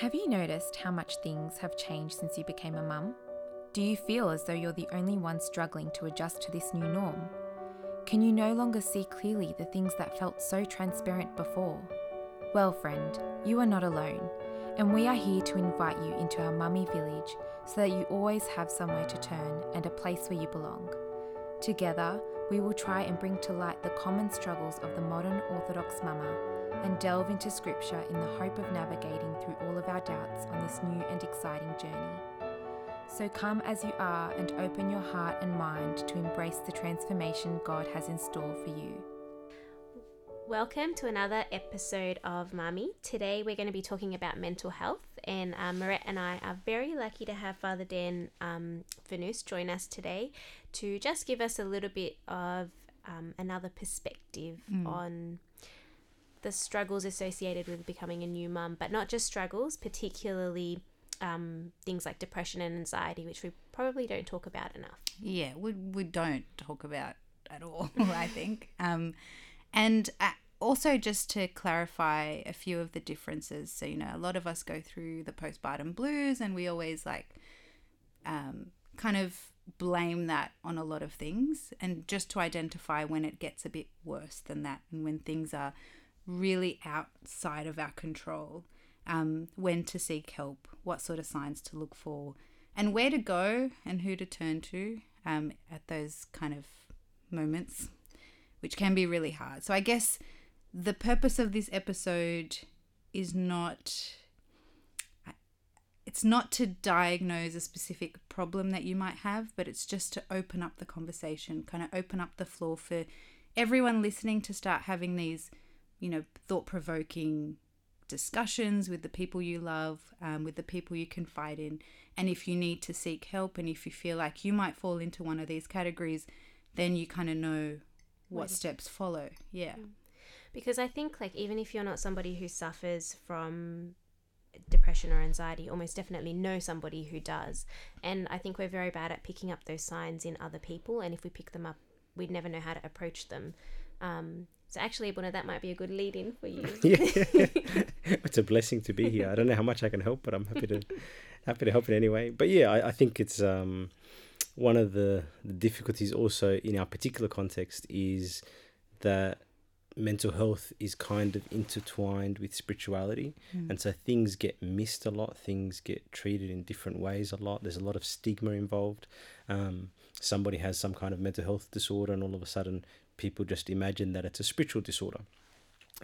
Have you noticed how much things have changed since you became a mum? Do you feel as though you're the only one struggling to adjust to this new norm? Can you no longer see clearly the things that felt so transparent before? Well, friend, you are not alone, and we are here to invite you into our mummy village so that you always have somewhere to turn and a place where you belong. Together, we will try and bring to light the common struggles of the modern Orthodox mama and delve into scripture in the hope of navigating through all of our doubts on this new and exciting journey. So come as you are and open your heart and mind to embrace the transformation God has in store for you. Welcome to another episode of Mummy. Today we're going to be talking about mental health, and um, Marette and I are very lucky to have Father Dan um, Fanous join us today to just give us a little bit of um, another perspective Mm. on the struggles associated with becoming a new mum, but not just struggles, particularly um, things like depression and anxiety, which we probably don't talk about enough. yeah we, we don't talk about at all i think um and uh, also just to clarify a few of the differences so you know a lot of us go through the postpartum blues and we always like um kind of blame that on a lot of things and just to identify when it gets a bit worse than that and when things are really outside of our control um, when to seek help what sort of signs to look for and where to go and who to turn to um, at those kind of moments, which can be really hard. So, I guess the purpose of this episode is not. It's not to diagnose a specific problem that you might have, but it's just to open up the conversation, kind of open up the floor for everyone listening to start having these, you know, thought provoking discussions with the people you love, um, with the people you confide in. And if you need to seek help and if you feel like you might fall into one of these categories, then you kind of know what steps follow. Yeah. because I think like even if you're not somebody who suffers from depression or anxiety, almost definitely know somebody who does. And I think we're very bad at picking up those signs in other people, and if we pick them up, we'd never know how to approach them. Um, so actually, Buna, that might be a good lead in for you. yeah, it's a blessing to be here. I don't know how much I can help, but I'm happy to happy to help in any way. But yeah, I, I think it's um, one of the, the difficulties also in our particular context is that mental health is kind of intertwined with spirituality, Mm. and so things get missed a lot. Things get treated in different ways a lot. There's a lot of stigma involved. Um, somebody has some kind of mental health disorder, and all of a sudden, people just imagine that it's a spiritual disorder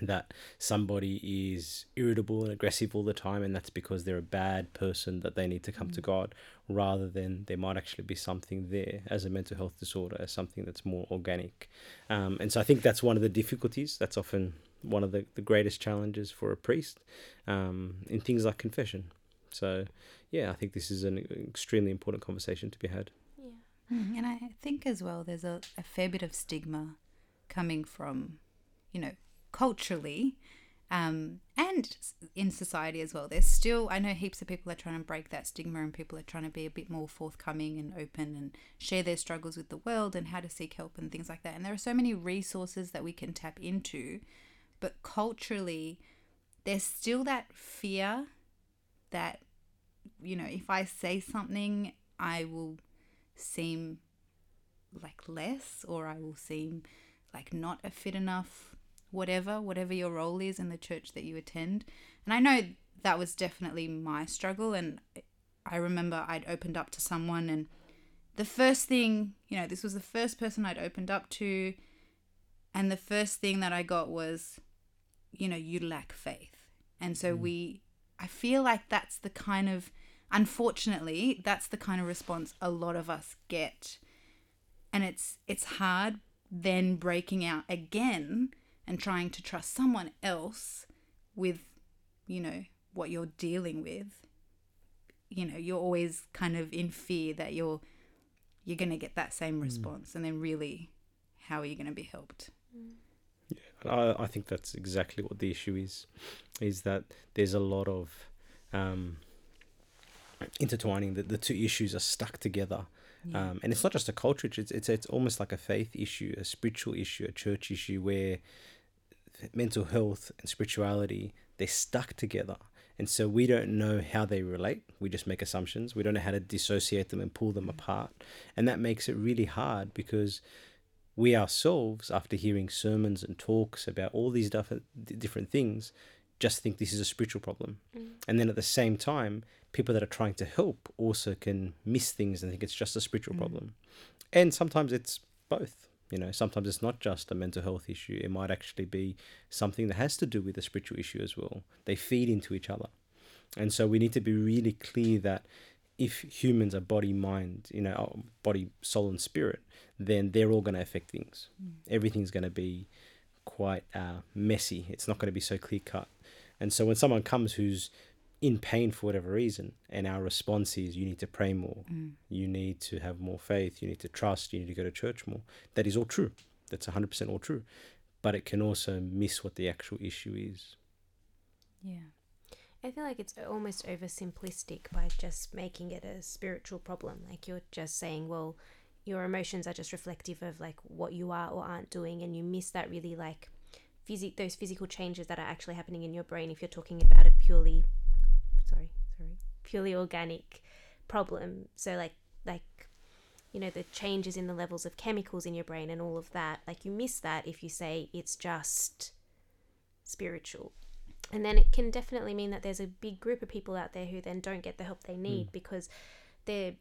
that somebody is irritable and aggressive all the time and that's because they're a bad person that they need to come to God rather than there might actually be something there as a mental health disorder as something that's more organic. Um, and so I think that's one of the difficulties. That's often one of the, the greatest challenges for a priest um, in things like confession. So yeah I think this is an extremely important conversation to be had. Yeah. Mm, And I think as well, there's a, a fair bit of stigma coming from, you know, culturally um, and in society as well. There's still, I know heaps of people are trying to break that stigma and people are trying to be a bit more forthcoming and open and share their struggles with the world and how to seek help and things like that. And there are so many resources that we can tap into, but culturally, there's still that fear that, you know, if I say something, I will seem like less or I will seem like not a fit enough, whatever, whatever your role is in the church that you attend. And I know that was definitely my struggle. And I remember I'd opened up to someone, and the first thing, you know, this was the first person I'd opened up to. And the first thing that I got was, you know, you lack faith. And so mm. we, I feel like that's the kind of, unfortunately, that's the kind of response a lot of us get. And it's it's hard then breaking out again and trying to trust someone else with, you know, what you're dealing with. You know, you're always kind of in fear that you're you're going to get that same response and then really how are you going to be helped? Yeah, I, I think that's exactly what the issue is, is that there's a lot of um, intertwining. that the two issues are stuck together, um, and it's not just a culture. It's it's it's almost like a faith issue, a spiritual issue, a church issue where mental health and spirituality they're stuck together, And so we don't know how they relate. We just make assumptions. We don't know how to dissociate them and pull them apart. And that makes it really hard because we ourselves, after hearing sermons and talks about all these different, different things, just think this is a spiritual problem. Mm. And then at the same time, people that are trying to help also can miss things and think it's just a spiritual Mm. problem. And sometimes it's both. You know, sometimes it's not just a mental health issue. It might actually be something that has to do with a spiritual issue as well. They feed into each other. And so we need to be really clear that if humans are body, mind, you know, uh, body, soul, and spirit, then they're all going to affect things. Everything's going to be quite uh, messy. It's not going to be so clear cut. And so when someone comes who's in pain for whatever reason, and our response is, you need to pray more, Mm. you need to have more faith, you need to trust, you need to go to church more. That is all true. That's 100% all true. But it can also miss what the actual issue is. Yeah. I feel like it's almost oversimplistic by just making it a spiritual problem. Like you're just saying, well, your emotions are just reflective of like what you are or aren't doing, and you miss that really like physic those physical changes that are actually happening in your brain if you're talking about a purely purely organic problem. So like like you know the changes in the levels of chemicals in your brain and all of that. Like you miss that if you say it's just spiritual. And then it can definitely mean that there's a big group of people out there who then don't get the help they need hmm. because they're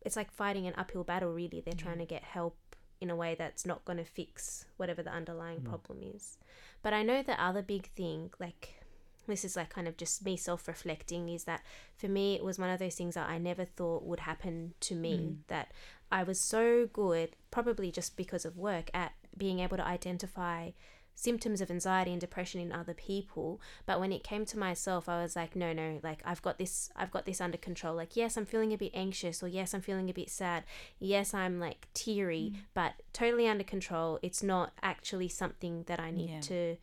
it's like fighting an uphill battle really. They're trying to get help in a way that's not going to fix whatever the underlying hmm. problem is. But i know the other big thing like this is like kind of just me self-reflecting is that for me it was one of those things that i never thought would happen to me hmm. that i was so good probably just because of work at being able to identify symptoms of anxiety and depression in other people. But when it came to myself i was like no no like i've got this i've got this under control. Like yes i'm feeling a bit anxious or yes i'm feeling a bit sad. Yes i'm like teary hmm. but totally under control. It's not actually something that i need Yeah. to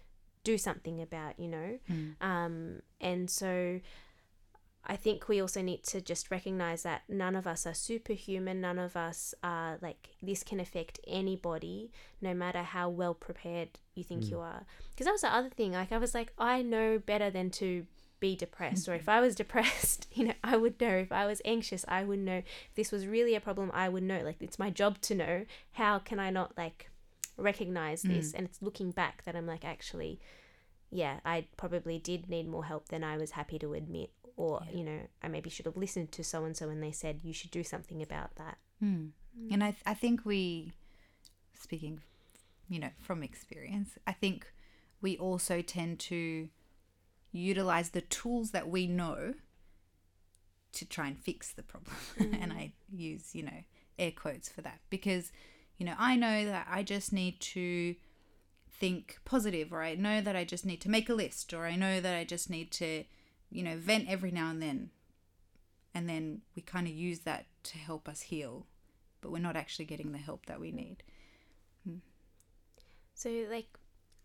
do something about you know mm. um and so I think we also need to just recognize that none of us are superhuman. None of us are like this can affect anybody, no matter how well prepared you think mm. you are. Because that was the other thing. Like I was like, I know better than to be depressed, or if mm-hmm. I was depressed, you know, I would know. If I was anxious, I would know. If this was really a problem, I would know. Like it's my job to know. How can I not like recognize this? Mm. And it's looking back that I'm like, actually, yeah, I probably did need more help than I was happy to admit. Or, you know, I maybe should have listened to so and so when they said you should do something about that. Hmm. Mm. And I, th- I think we, speaking, you know, from experience, I think we also tend to utilize the tools that we know to try and fix the problem. and mm. I use, you know, air quotes for that because, you know, I know that I just need to think positive or I know that I just need to make a list or I know that I just need to, you know, vent every now and then. And then we kind of use that to help us heal, but we're not actually getting the help that we need. Hmm. So, like,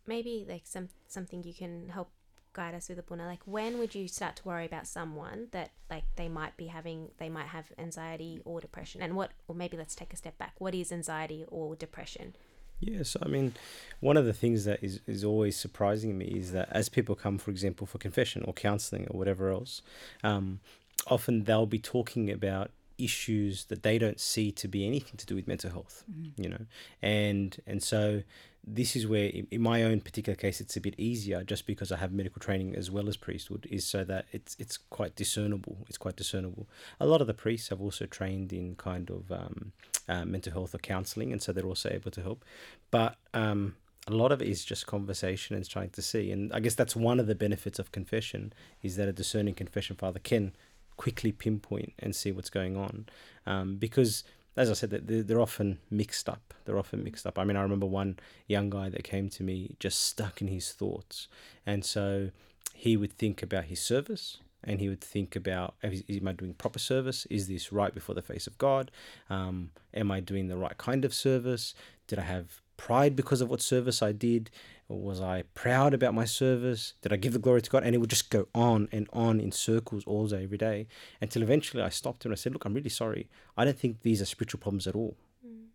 maybe like some something you can help guide us with, Abuna. Like, when would you start to worry about someone that like they might be having, they might have anxiety or depression? And what, or maybe let's take a step back. What is anxiety or depression? Yes, I mean, one of the things that is, is always surprising me is that as people come, for example, for confession or counseling or whatever else, um, often they'll be talking about issues that they don't see to be anything to do with mental health, you know, and and so this is where, in my own particular case, it's a bit easier just because I have medical training as well as priesthood, is so that it's it's quite discernible. It's quite discernible. A lot of the priests have also trained in kind of um, uh, mental health or counseling, and so they're also able to help. But um, a lot of it is just conversation and trying to see. And I guess that's one of the benefits of confession is that a discerning confession father can quickly pinpoint and see what's going on, um, because as I said, they're, often mixed up. They're often mixed up. I mean, I remember one young guy that came to me just stuck in his thoughts, and so he would think about his service and he would think about is, am I doing proper service? Is this right before the face of God? Um, am I doing the right kind of service? Did I have pride because of what service I did? Or was I proud about my service? Did I give the glory to God? And it would just go on and on in circles all day, every day, until eventually I stopped him and I said, Look, I'm really sorry. I don't think these are spiritual problems at all.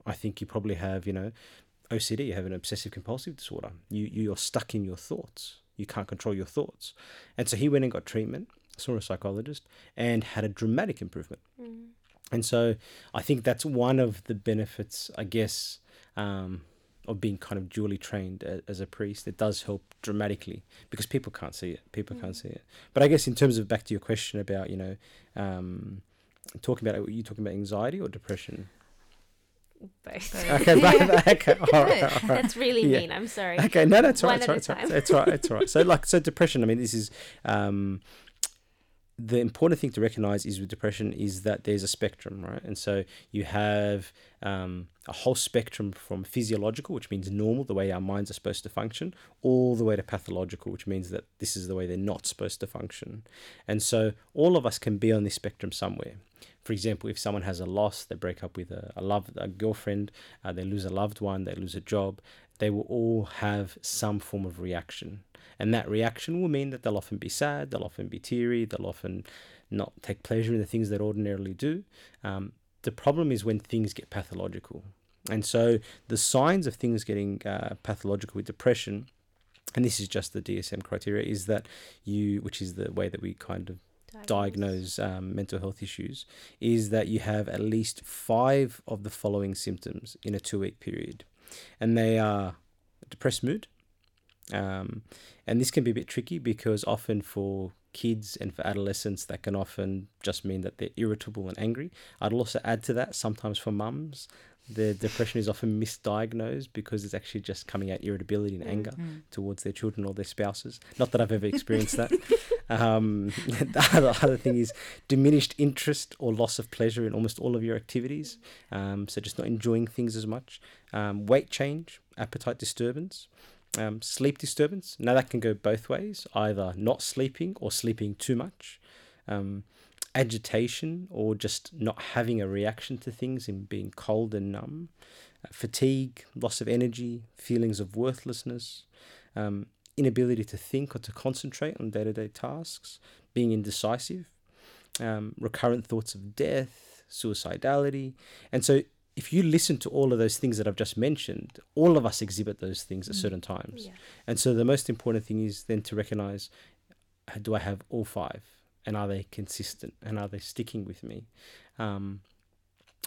I think you probably have, you know, OCD, you have an obsessive compulsive disorder. You you're stuck in your thoughts. You can't control your thoughts. And so he went and got treatment. saw a psychologist, and had a dramatic improvement. Mm. And so I think that's one of the benefits, I guess, um, of being kind of dually trained a, as a priest. It does help dramatically because people can't see it. People can't see it. But I guess in terms of back to your question about, you know, um, talking about, were you talking about anxiety or depression? Both. Okay, right, okay, all right, all right. That's really Yeah. mean. I'm sorry. Okay, no, that's right. That's at right. a It's right. It's right. It's right. So, like, so depression. I mean, this is um, the important thing to recognize is with depression is that there's a spectrum, right? And so you have um, a whole spectrum from physiological, which means normal, the way our minds are supposed to function, all the way to pathological, which means that this is the way they're not supposed to function. And so all of us can be on this spectrum somewhere. For example, if someone has a loss, they break up with a, a love a girlfriend, uh, they lose a loved one, they lose a job, they will all have some form of reaction. And that reaction will mean that they'll often be sad, they'll often be teary, they'll often not take pleasure in the things that ordinarily do. Um, the problem is when things get pathological. And so the signs of things getting uh, pathological with depression, and this is just the DSM criteria, is that you, which is the way that we kind of diagnose um, mental health issues is that you have at least five of the following symptoms in a two week period. And they are depressed mood. Um, and this can be a bit tricky because often for kids and for adolescents, that can often just mean that they're irritable and angry. I'd also add to that sometimes for mums, the depression is often misdiagnosed because it's actually just coming out irritability and anger towards their children or their spouses. Not that I've ever experienced that. Um, the other, other thing is diminished interest or loss of pleasure in almost all of your activities. Um, so just not enjoying things as much. Um, weight change, appetite disturbance, um, sleep disturbance. Now that can go both ways, either not sleeping or sleeping too much. Um, agitation or just not having a reaction to things and being cold and numb, uh, fatigue, loss of energy, feelings of worthlessness, um, inability to think or to concentrate on day to day tasks, being indecisive, um, recurrent thoughts of death, suicidality. And so, if you listen to all of those things that I've just mentioned, all of us exhibit those things at certain times. Yeah. And so, the most important thing is then to recognize uh, do I have all five? And are they consistent? And are they sticking with me? Um,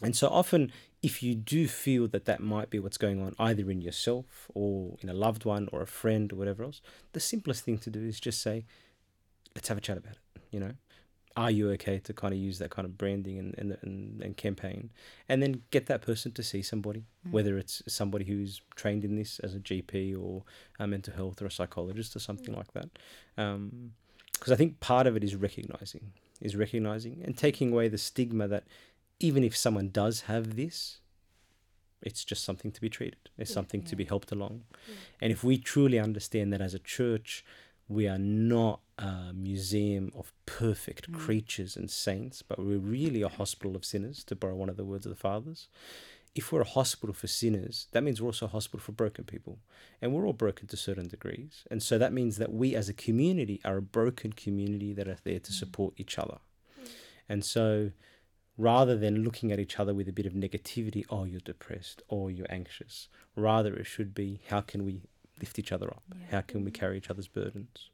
and so often, if you do feel that that might be what's going on, either in yourself or in a loved one or a friend or whatever else, the simplest thing to do is just say, let's have a chat about it. You know, are you okay to kind of use that kind of branding and, and, and, and campaign? And then get that person to see somebody, whether it's somebody who's trained in this as a GP or a mental health or a psychologist or something like that. Um, because I think part of it is recognizing, is recognizing and taking away the stigma that even if someone does have this, it's just something to be treated. It's Yeah. something to be helped along. Yeah. And if we truly understand that as a church, we are not a museum of perfect Mm. creatures and saints, but we're really a hospital of sinners, to borrow one of the words of the fathers. If we're a hospital for sinners, that means we're also a hospital for broken people. And we're all broken to certain degrees. And so that means that we as a community are a broken community that are there to support each other. And so rather than looking at each other with a bit of negativity, oh, you're depressed or you're anxious, rather it should be how can we lift each other up? Yeah. How can we carry each other's burdens?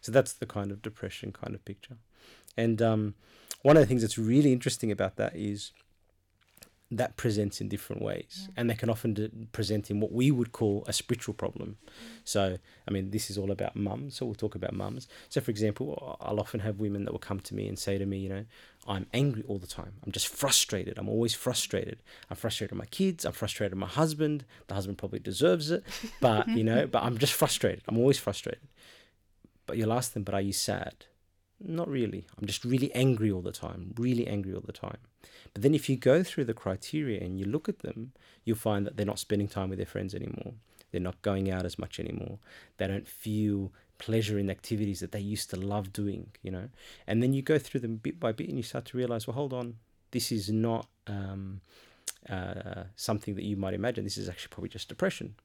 So that's the kind of depression kind of picture. And um, one of the things that's really interesting about that is that presents in different ways, Yeah. and they can often d- present in what we would call a spiritual problem. So, I mean, this is all about mums, so we'll talk about mums. So, for example, I'll often have women that will come to me and say to me, you know, I'm angry all the time. I'm just frustrated. I'm always frustrated. I'm frustrated with my kids. I'm frustrated with my husband. The husband probably deserves it, but you know, but I'm just frustrated. I'm always frustrated. But you'll ask them, but are you sad? Not really. I'm just really angry all the time, really angry all the time. But then if you go through the criteria and you look at them, you'll find that they're not spending time with their friends anymore. They're not going out as much anymore. They don't feel pleasure in activities that they used to love doing, you know. And then you go through them bit by bit and you start to realize, well, hold on, this is not um, uh, something that you might imagine. This is actually probably just depression.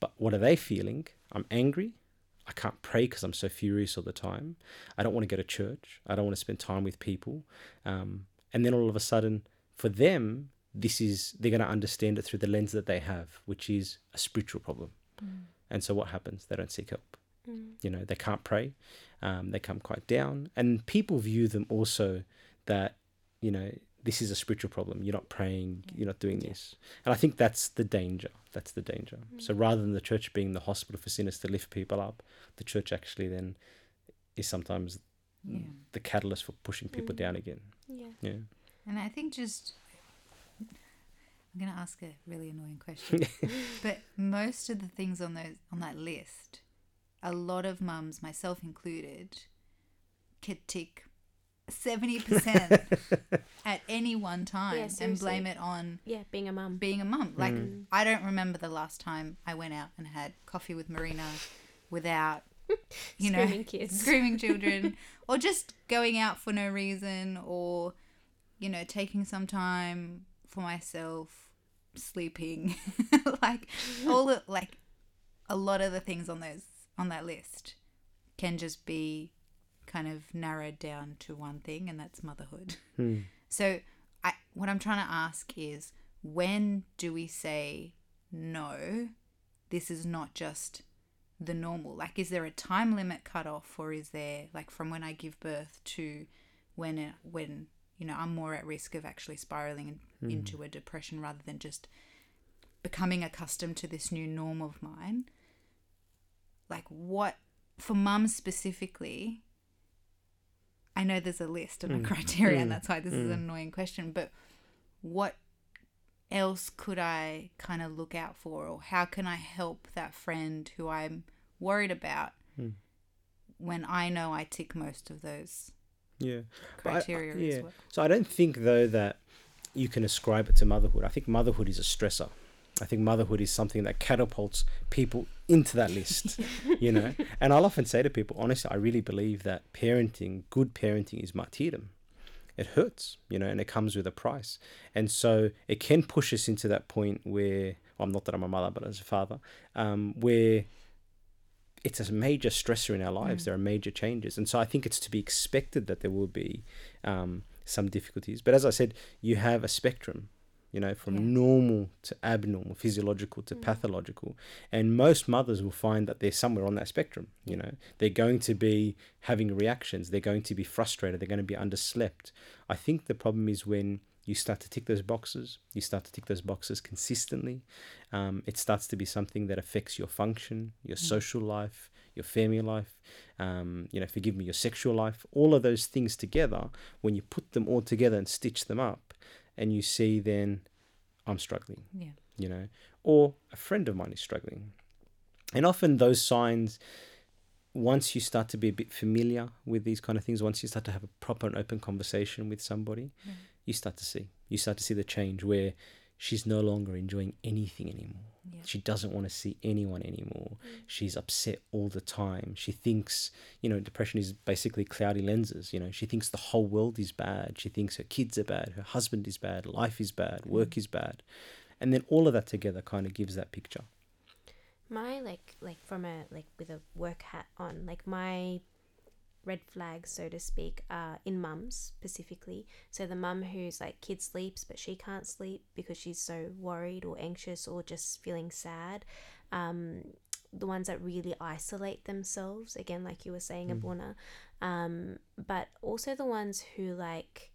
But what are they feeling? I'm angry. I can't pray because I'm so furious all the time. I don't want to go to church. I don't want to spend time with people. Um, and then all of a sudden, for them, this is they're going to understand it through the lens that they have, which is a spiritual problem. Mm. And so what happens? They don't seek help. Mm. You know, they can't pray, um, they come quite down, and people view them also that you know this is a spiritual problem. You're not praying. You're not doing this. And I think that's the danger. That's the danger. Mm. So rather than the church being the hospital for sinners to lift people up, the church actually then is sometimes yeah. the catalyst for pushing people mm. down again. Yeah. Yeah. And I think just I'm going to ask a really annoying question, but most of the things on those on that list, a lot of mums, myself included, critique 70% at any one time yeah, and blame it on yeah being a mum. being a mum. Like mm. i don't remember the last time i went out and had coffee with marina without you know screaming kids. screaming children or just going out for no reason or you know taking some time for myself sleeping like all the, like a lot of the things on those on that list can just be kind of narrowed down to one thing and that's motherhood. Hmm. so I what I'm trying to ask is when do we say no this is not just the normal like is there a time limit cut off or is there like from when I give birth to when it, when you know I'm more at risk of actually spiraling in, into a depression rather than just becoming accustomed to this new norm of mine? Like what for mums specifically I know there's a list of a Mm. criteria, and Mm. that's why this is Mm. an annoying question. But what else could I kind of look out for, or how can I help that friend who I'm worried about Mm. when I know I tick most of those Yeah. But I- criteria yeah. as well? So I don't think though that you can ascribe it to motherhood. I think motherhood is a stressor. I think motherhood is something that catapults people into that list, you know. And I'll often say to people, honestly, I really believe that parenting, good parenting, is martyrdom. It hurts, you know, and it comes with a price. And so it can push us into that point where, well, I'm not that I'm a mother, but as a father, um, where it's a major stressor in our lives. Mm. There are major changes, and so I think it's to be expected that there will be um, some difficulties. But as I said, you have a spectrum, you know, from Yeah. normal to abnormal, physiological to Mm. pathological, and most mothers will find that they're somewhere on that spectrum. You know, they're going to be having reactions. They're going to be frustrated. They're going to be underslept. I think the problem is when you start to tick those boxes. You start to tick those boxes consistently. Um, it starts to be something that affects your function, your Mm. social life, your family life. Um, you know, forgive me, your sexual life. All of those things together, when you put them all together and stitch them up, and you see then, I'm struggling Yeah. you know, or a friend of mine is struggling. And often those signs, once you start to be a bit familiar with these kind of things, once you start to have a proper and open conversation with somebody, Yeah. you start to see. You start to see the change where she's no longer enjoying anything anymore. Yeah. She doesn't want to see anyone anymore. Mm. She's upset all the time. She thinks, you know, depression is basically cloudy lenses. You know, she thinks the whole world is bad. She thinks her kids are bad. Her husband is bad. Life is bad. Mm. Work is bad. And then all of that together kind of gives that picture. my like like from a like with a work hat on like my red flags so to speak are in mums specifically so the mum who's like kid sleeps but she can't sleep because she's so worried or anxious or just feeling sad um the ones that really isolate themselves again like you were saying Mm. abuna um but also the ones who like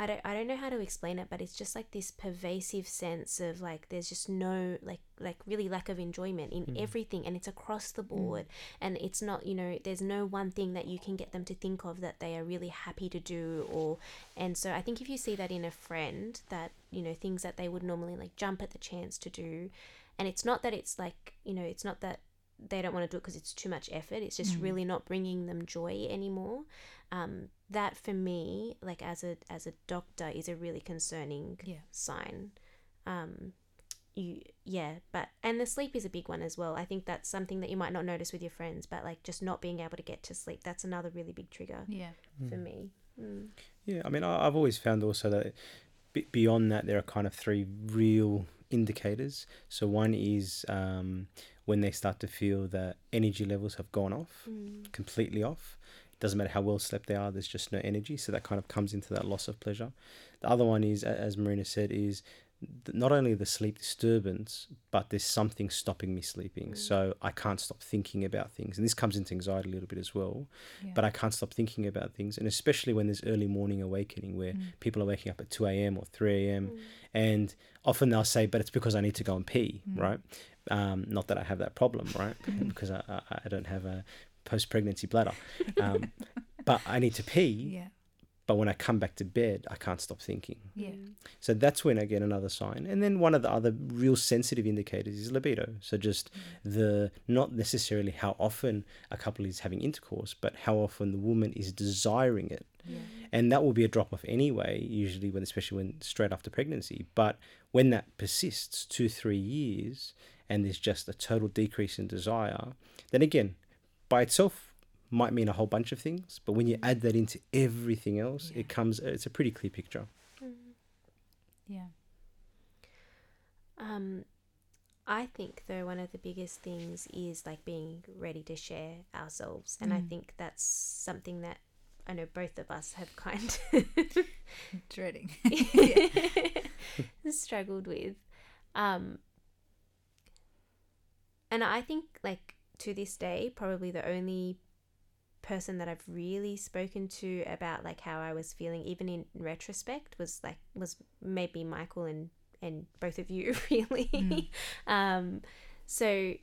I don't, I don't know how to explain it, but it's just like this pervasive sense of like there's just no like like really lack of enjoyment in Mm. everything, and it's across the board, and it's not you know there's no one thing that you can get them to think of that they are really happy to do, or and so I think if you see that in a friend that you know things that they would normally like jump at the chance to do, and it's not that it's like you know it's not that they don't want to do it because it's too much effort. It's just Mm. really not bringing them joy anymore. Um, that for me, like as a as a doctor, is a really concerning Yeah. sign. Um, you yeah, but and the sleep is a big one as well. I think that's something that you might not notice with your friends, but like just not being able to get to sleep. That's another really big trigger Yeah. for me. Mm. Yeah, I mean, I- I've always found also that beyond that, there are kind of three real indicators. So one is um, when they start to feel that energy levels have gone off, Mm. completely off. It Doesn't matter how well slept they are, there's just no energy. So that kind of comes into that loss of pleasure. The other one is, as Marina said, is not only the sleep disturbance, but there's something stopping me sleeping. Mm. So I can't stop thinking about things. And this comes into anxiety a little bit as well. But I can't stop thinking about things. And especially when there's early morning awakening where Mm. people are waking up at 2 a.m. or 3 a.m. Mm. And often they'll say, but it's because I need to go and pee, Mm. right? Um, not that I have that problem, right? because I, I, I don't have a post pregnancy bladder. Um, but I need to pee. Yeah. But when I come back to bed, I can't stop thinking. Yeah. So that's when I get another sign. And then one of the other real sensitive indicators is libido. So just mm. the not necessarily how often a couple is having intercourse, but how often the woman is desiring it. Yeah. And that will be a drop off anyway, usually when especially when straight after pregnancy. But when that persists two, three years and there's just a total decrease in desire, then again, by itself might mean a whole bunch of things. But when you add that into everything else, Yeah. it comes it's a pretty clear picture. Mm. Yeah. Um, I think though one of the biggest things is like being ready to share ourselves, and I Mm. think that's something that I know both of us have kind of Dreading. struggled with. Um, and I think like to this day, probably the only person that I've really spoken to about like how I was feeling, even in retrospect, was like was maybe Michael and and both of you really. Mm. um, so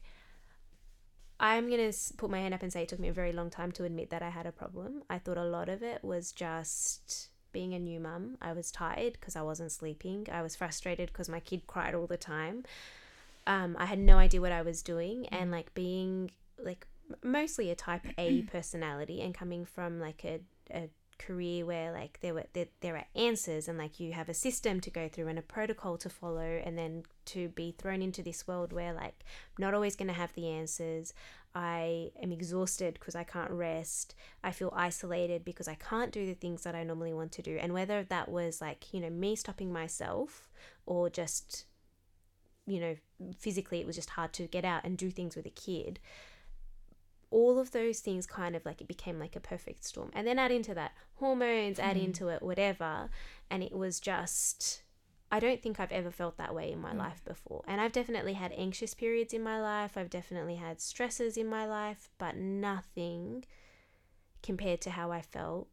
I'm gonna put my hand up and say it took me a very long time to admit that I had a problem. I thought a lot of it was just being a new mum. I was tired because I wasn't sleeping. I was frustrated because my kid cried all the time. Um, I had no idea what I was doing, and like being like mostly a type A personality, and coming from like a, a career where like there were there, there are answers and like you have a system to go through and a protocol to follow and then to be thrown into this world where like I'm not always going to have the answers. I am exhausted because i can't rest. I feel isolated because i can't do the things that i normally want to do. And whether that was like you know me stopping myself or just you know physically it was just hard to get out and do things with a kid all of those things kind of like it became like a perfect storm and then add into that hormones add Mhm. into it whatever and it was just i don't think i've ever felt that way in my Mm. life before and i've definitely had anxious periods in my life i've definitely had stresses in my life but nothing compared to how i felt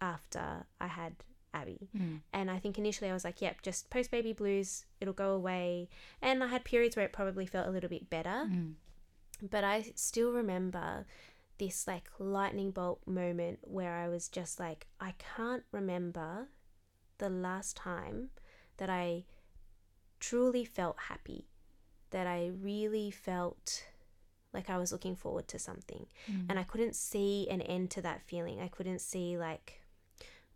after i had abby Mm. and I think initially I was like, yep, just post baby blues, it'll go away. And I had periods where it probably felt a little bit better. Mm. But I still remember this like lightning bolt moment where I was just like, I can't remember the last time that I truly felt happy, that I really felt like I was looking forward to something. Mm. And I couldn't see an end to that feeling. I couldn't see like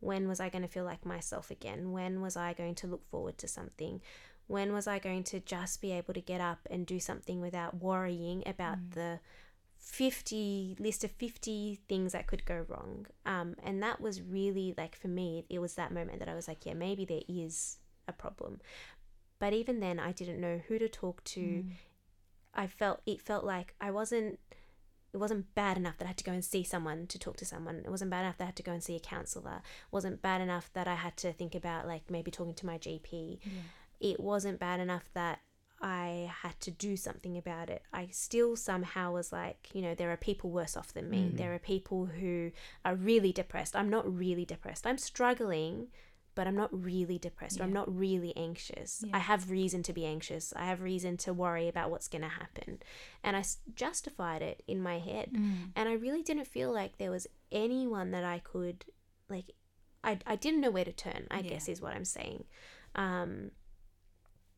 when was I going to feel like myself again? When was I going to look forward to something? When was I going to just be able to get up and do something without worrying about Mm. the 50 list of 50 things that could go wrong? Um, and that was really like for me, it was that moment that I was like, yeah, maybe there is a problem. But even then, I didn't know who to talk to. Mm. I felt it felt like I wasn't it wasn't bad enough that I had to go and see someone to talk to someone. It wasn't bad enough that I had to go and see a counselor. It wasn't bad enough that I had to think about like maybe talking to my GP. Yeah. It wasn't bad enough that I had to do something about it. I still somehow was like, you know, there are people worse off than me. Mhm. There are people who are really depressed. I'm not really depressed. I'm struggling, but I'm not really depressed. or I'm not really anxious. Yeah. I have reason to be anxious. I have reason to worry about what's going to happen. And I s- justified it in my head. Mm. And I really didn't feel like there was anyone that I could, like, I, I didn't know where to turn, I Yeah. guess is what I'm saying. Um,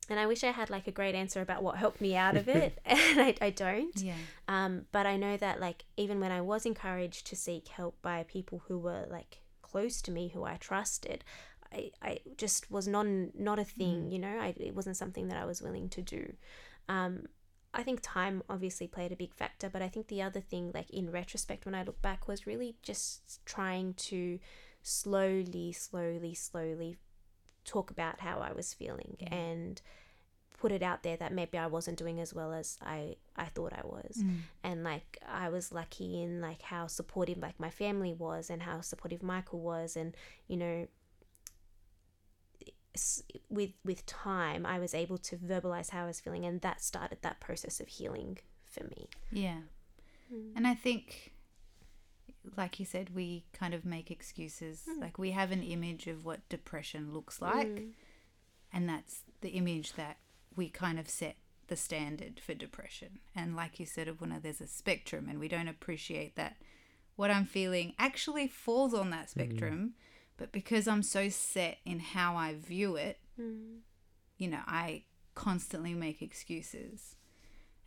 and I wish I had like a great answer about what helped me out of it, and I, I don't. Yeah. Um, but I know that like even when I was encouraged to seek help by people who were like close to me, who I trusted, I, I just was not not a thing. Mm. You know, I, it wasn't something that I was willing to do. Um, I think time obviously played a big factor, but I think the other thing, like in retrospect, when I look back, was really just trying to slowly, slowly, slowly talk about how I was feeling and put it out there that maybe I wasn't doing as well as I, I thought I was. Mm. And like I was lucky in like how supportive like my family was and how supportive Michael was and you know with with time I was able to verbalize how I was feeling and that started that process of healing for me. Yeah. And I think, like you said, we kind of make excuses. Hmm. Like we have an image of what depression looks like, hmm. and that's the image that we kind of set the standard for depression. And like you said, Abuna, there's a spectrum, and we don't appreciate that what I'm feeling actually falls on that hmm. spectrum. But because I'm so set in how I view it, you know, I constantly make excuses.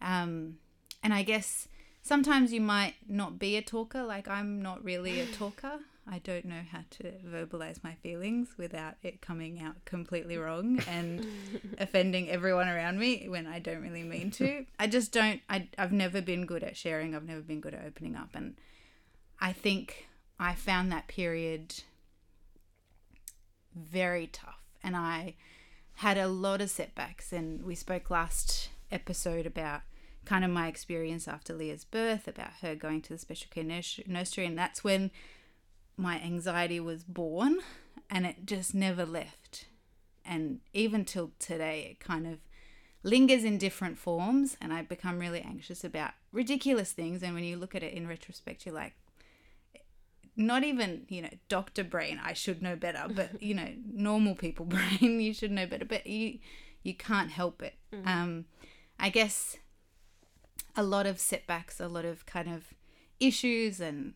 Um, and I guess sometimes you might not be a talker. Like I'm not really a talker. I don't know how to verbalize my feelings without it coming out completely wrong and offending everyone around me when I don't really mean to. I just don't. I, I've never been good at sharing. I've never been good at opening up. And I think I found that period very tough. And I had a lot of setbacks. And we spoke last episode about kind of my experience after Leah's birth, about her going to the special care nursery. And that's when my anxiety was born and it just never left. And even till today, it kind of lingers in different forms. And I become really anxious about ridiculous things. And when you look at it in retrospect, you're like, not even you know doctor brain i should know better but you know normal people brain you should know better but you you can't help it um i guess a lot of setbacks a lot of kind of issues and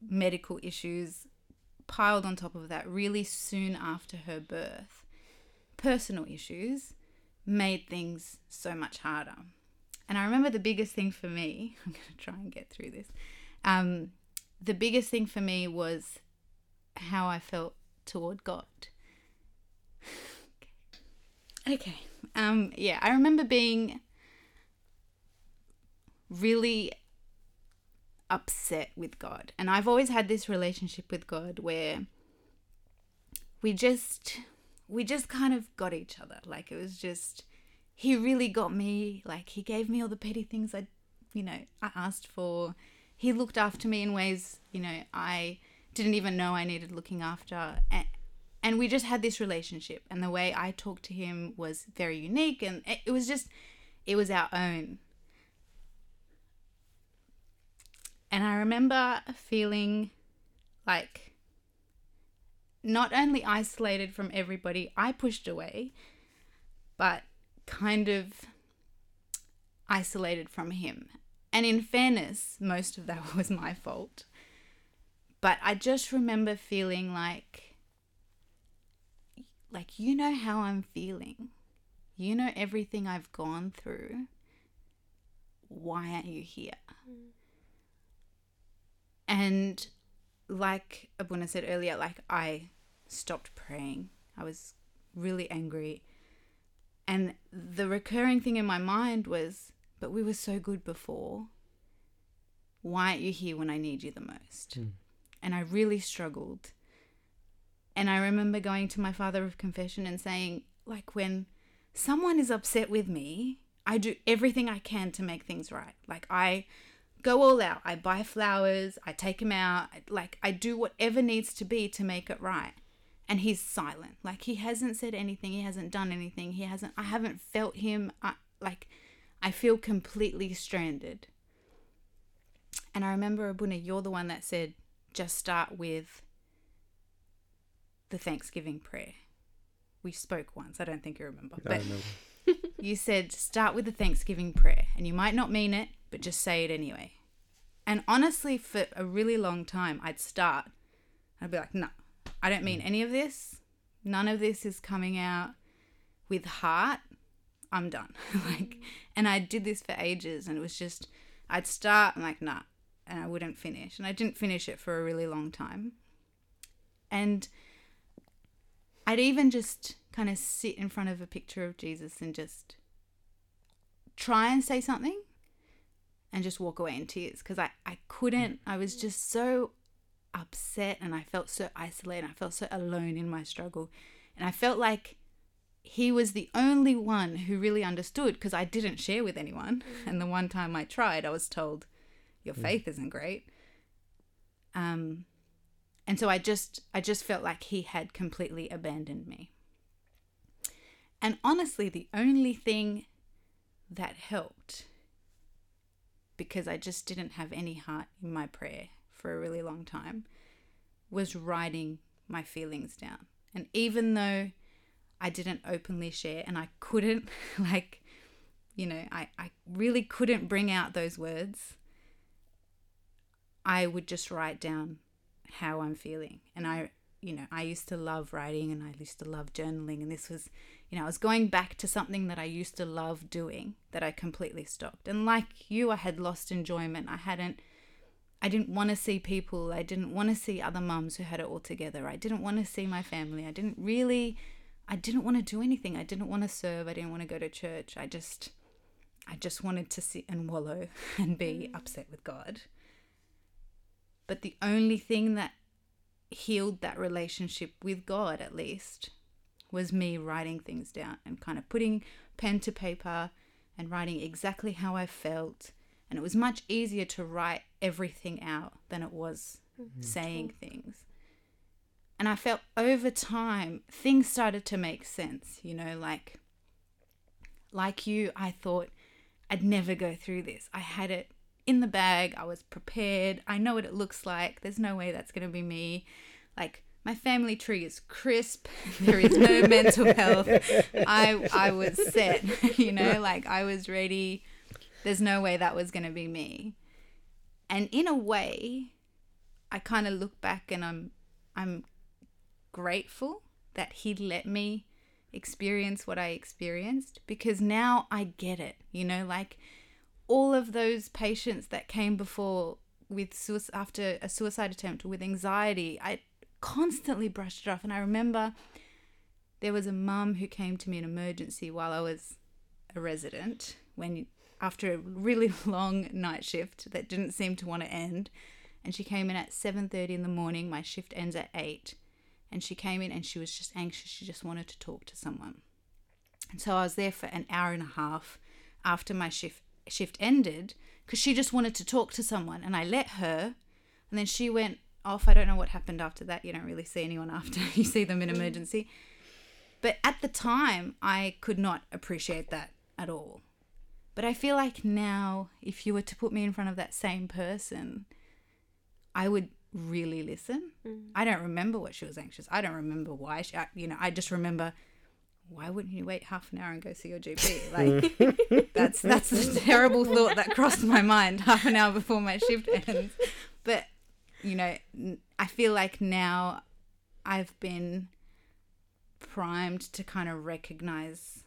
medical issues piled on top of that really soon after her birth personal issues made things so much harder and i remember the biggest thing for me i'm going to try and get through this um the biggest thing for me was how I felt toward God. okay. Um yeah, I remember being really upset with God. And I've always had this relationship with God where we just we just kind of got each other. Like it was just he really got me. Like he gave me all the petty things I you know, I asked for he looked after me in ways you know i didn't even know i needed looking after and, and we just had this relationship and the way i talked to him was very unique and it, was just it was our own and i remember feeling like not only isolated from everybody i pushed away but kind of isolated from him and in fairness, most of that was my fault. But I just remember feeling like like you know how I'm feeling. You know everything I've gone through. Why aren't you here? Mm. And like Abuna said earlier, like I stopped praying. I was really angry. And the recurring thing in my mind was but we were so good before. Why aren't you here when I need you the most? Hmm. And I really struggled. And I remember going to my father of confession and saying, like, when someone is upset with me, I do everything I can to make things right. Like, I go all out. I buy flowers, I take him out, like, I do whatever needs to be to make it right. And he's silent. Like, he hasn't said anything, he hasn't done anything, he hasn't, I haven't felt him. I, like, I feel completely stranded. And I remember, Abuna, you're the one that said, just start with the Thanksgiving prayer. We spoke once, I don't think you remember. But remember. you said, start with the Thanksgiving prayer. And you might not mean it, but just say it anyway. And honestly, for a really long time, I'd start. I'd be like, no, I don't mean mm. any of this. None of this is coming out with heart. I'm done. like, mm. and I did this for ages, and it was just, I'd start, I'm like, nah, and I wouldn't finish. And I didn't finish it for a really long time. And I'd even just kind of sit in front of a picture of Jesus and just try and say something and just walk away in tears because I, I couldn't. I was just so upset and I felt so isolated. I felt so alone in my struggle. And I felt like he was the only one who really understood because I didn't share with anyone. And the one time I tried, I was told, Your faith isn't great. Um, and so I just I just felt like he had completely abandoned me. And honestly, the only thing that helped, because I just didn't have any heart in my prayer for a really long time, was writing my feelings down. And even though I didn't openly share and I couldn't, like, you know, I, I really couldn't bring out those words, I would just write down how I'm feeling. And I, you know, I used to love writing and I used to love journaling. And this was, you know, I was going back to something that I used to love doing that I completely stopped. And like you, I had lost enjoyment. I hadn't, I didn't want to see people. I didn't want to see other mums who had it all together. I didn't want to see my family. I didn't really, I didn't want to do anything. I didn't want to serve. I didn't want to go to church. I just, I just wanted to sit and wallow and be mm. upset with God. But the only thing that healed that relationship with God, at least, was me writing things down and kind of putting pen to paper and writing exactly how I felt. And it was much easier to write everything out than it was mm-hmm. saying things. And I felt over time things started to make sense, you know, like like you, I thought I'd never go through this. I had it in the bag. I was prepared. I know what it looks like. There's no way that's going to be me. Like my family tree is crisp. There is no mental health. I I was set, you know, like I was ready. There's no way that was going to be me. And in a way, I kind of look back and I'm I'm grateful that he let me experience what I experienced because now I get it. You know, like all of those patients that came before with suicide, after a suicide attempt with anxiety, I constantly brushed it off. And I remember there was a mum who came to me in emergency while I was a resident when after a really long night shift that didn't seem to want to end. And she came in at 7:30 in the morning. My shift ends at 8 and she came in and she was just anxious. She just wanted to talk to someone. And so I was there for an hour and a half after my shift shift ended because she just wanted to talk to someone. And I let her and then she went off. I don't know what happened after that. You don't really see anyone after you see them in mm. emergency. But at the time, I could not appreciate that at all. But I feel like now, if you were to put me in front of that same person, I would really listen. Mm. I don't remember what she was anxious. I don't remember why. She, you know, I just remember why wouldn't you wait half an hour and go see your GP? Like that's that's the terrible thought that crossed my mind half an hour before my shift ends. But you know, I feel like now I've been primed to kind of recognize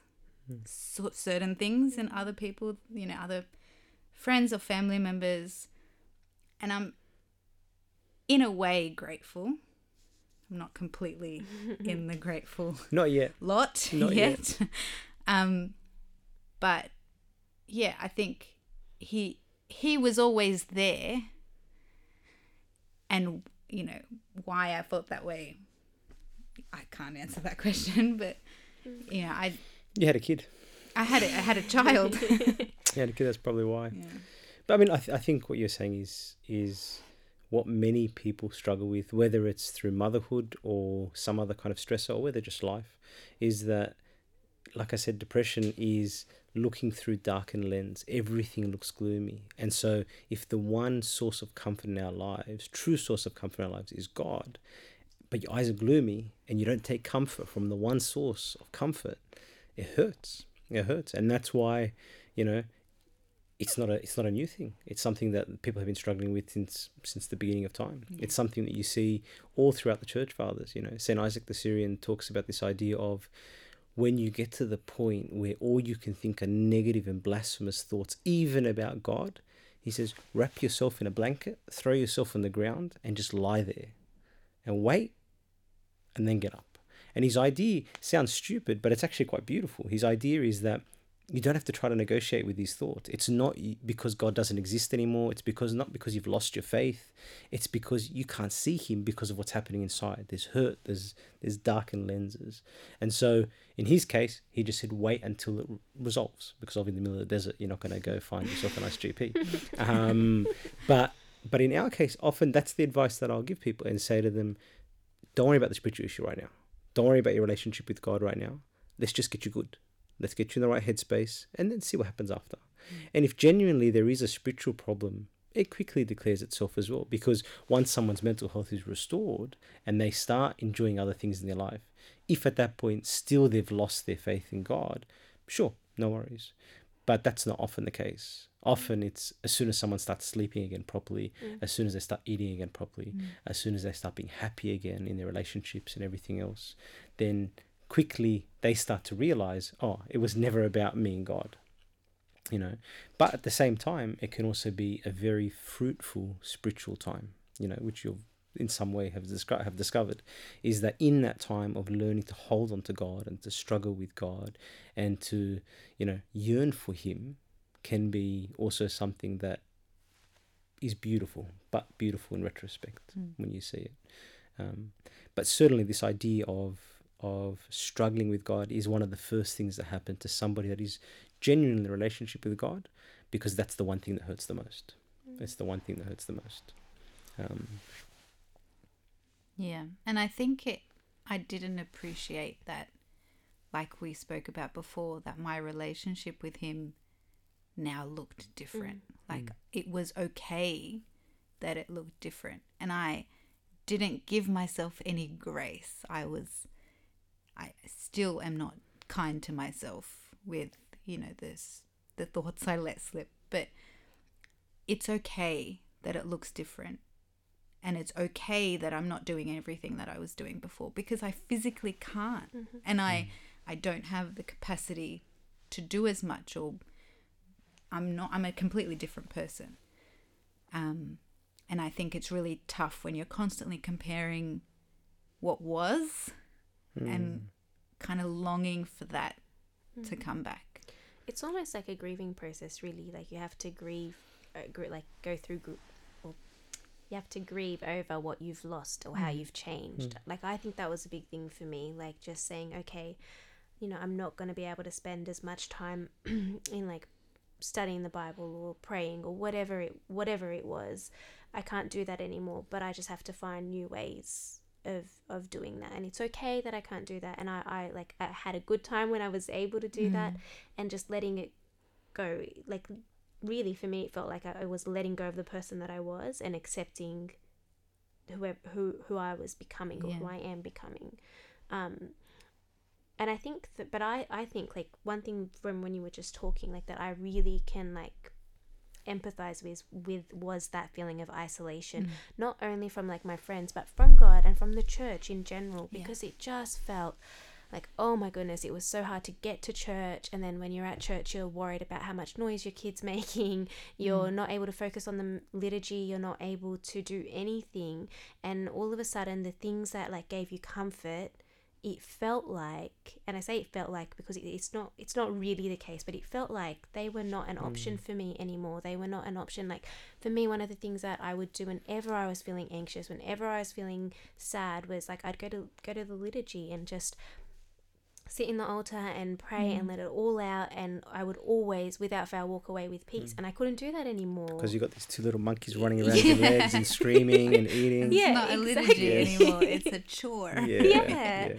mm. certain things in other people, you know, other friends or family members, and I'm in a way grateful I'm not completely in the grateful not yet lot not yet. yet. um, but yeah, I think he he was always there, and you know why I felt that way. I can't answer that question, but you know, I you had a kid. I had it. I had a child. you had a kid. That's probably why. Yeah. But I mean, I, th- I think what you're saying is is what many people struggle with, whether it's through motherhood or some other kind of stressor or whether just life, is that, like I said, depression is looking through darkened lens. Everything looks gloomy. And so, if the one source of comfort in our lives, true source of comfort in our lives, is God, but your eyes are gloomy and you don't take comfort from the one source of comfort, it hurts. It hurts. And that's why, you know, it's not a it's not a new thing. It's something that people have been struggling with since since the beginning of time. Yeah. It's something that you see all throughout the church fathers. You know, Saint Isaac the Syrian talks about this idea of when you get to the point where all you can think are negative and blasphemous thoughts, even about God. He says, wrap yourself in a blanket, throw yourself on the ground, and just lie there, and wait, and then get up. And his idea sounds stupid, but it's actually quite beautiful. His idea is that you don't have to try to negotiate with these thoughts. It's not because God doesn't exist anymore. It's because not because you've lost your faith. It's because you can't see Him because of what's happening inside. There's hurt. There's there's darkened lenses. And so in his case, he just said wait until it resolves because obviously in the middle of the desert, you're not going to go find yourself a nice GP. um, but but in our case, often that's the advice that I'll give people and say to them, don't worry about the spiritual issue right now. Don't worry about your relationship with God right now let's just get you good. Let's get you in the right headspace and then see what happens after. Mm. And if genuinely there is a spiritual problem, it quickly declares itself as well. Because once someone's mental health is restored and they start enjoying other things in their life, if at that point still they've lost their faith in God, sure, no worries. But that's not often the case. Often it's as soon as someone starts sleeping again properly, mm. as soon as they start eating again properly, mm. as soon as they start being happy again in their relationships and everything else, then quickly they start to realize, oh, it was never about me and God. You know, but at the same time, it can also be a very fruitful spiritual time. You know, which you'll in some way have descri- have discovered, is that in that time of learning to hold on to God and to struggle with God and to you know yearn for Him, can be also something that is beautiful, but beautiful in retrospect when you see it. Um, but certainly, this idea of of struggling with God is one of the first things that happen to somebody that is genuinely in a relationship with God, because that's the one thing that hurts the most. Mm. It's the one thing that hurts the most. Um, Yeah. And I think it I didn't appreciate that like we spoke about before that my relationship with him now looked different. Mm. Like mm. it was okay that it looked different and I didn't give myself any grace. I was I still am not kind to myself with, you know, this the thoughts I let slip, but it's okay that it looks different. And it's okay that I'm not doing everything that I was doing before because I physically can't. And I I don't have the capacity to do as much or I'm not I'm a completely different person. Um and I think it's really tough when you're constantly comparing what was and mm. kind of longing for that to mm. come back It's almost like a grieving process, really. Like you have to grieve, uh, gr- like go through, gr- or you have to grieve over what you've lost or how mm. you've changed. Like I think that was a big thing for me. Like just saying, okay, you know, I'm not going to be able to spend as much time in like studying the Bible or praying or whatever it whatever it was. I can't do that anymore. But I just have to find new ways of of doing that. And it's okay that I can't do that. And I, I like I had a good time when I was able to do that and just letting it go like really for me it felt like I, I was letting go of the person that I was and accepting whoever who who I was becoming or who I am becoming. Um and I think that but I I think like one thing from when you were just talking like that I really can like empathize with with was that feeling of isolation mm. not only from like my friends but from God and from the church in general Yeah. because it just felt like oh my goodness it was so hard to get to church and then when you're at church you're worried about how much noise your kids making you're mm. not able to focus on the liturgy you're not able to do anything and all of a sudden the things that like gave you comfort it felt like and i say it felt like because it, it's not it's not really the case but it felt like they were not an option mm. for me anymore. They were not an option. Like for me one of the things that i would do whenever i was feeling anxious whenever i was feeling sad was like i'd go to go to the liturgy and just sit in the altar and pray and let it all out and i would always without fail walk away with peace and i couldn't do that anymore because you got these two little monkeys running around your legs and screaming and eating. it's Yeah, not a exactly. liturgy anymore it's a chore Yeah. Yeah. yeah.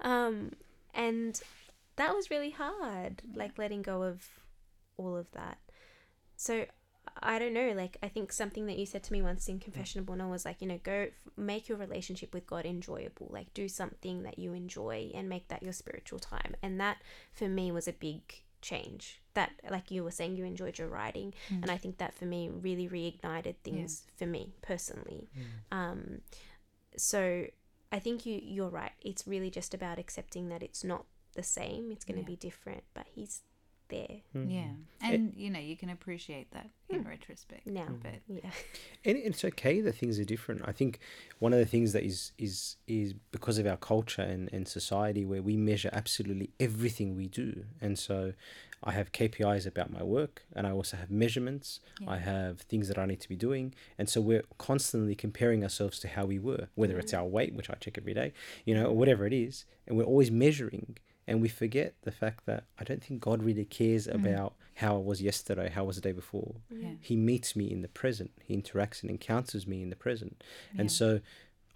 um and that was really hard like letting go of all of that so i don't know like i think something that you said to me once in mm. confession Abuna was like you know go f- make your relationship with god enjoyable like do something that you enjoy and make that your spiritual time. And that for me was a big change that like you were saying you enjoyed your writing. Mm. And i think that for me really reignited things for me personally. Mm. Um so I think you you're right. It's really just about accepting that it's not the same. It's going to Yeah. be different, but he's there mm-hmm. yeah eh, and you know you can appreciate that in hmm. retrospect now. but mm-hmm. Yeah. and it's okay that things are different. I think one of the things that is is is because of our culture and, and society where we measure absolutely everything we do, and so I have KPIs about my work, and I also have measurements. I have things that I need to be doing, and so we're constantly comparing ourselves to how we were, whether it's mm-hmm. our weight, which I check every day, you know, or whatever it is, and we're always measuring. And we forget the fact that I don't think God really cares about how I was yesterday, how I was the day before. Yeah. He meets me in the present. He interacts and encounters me in the present. And so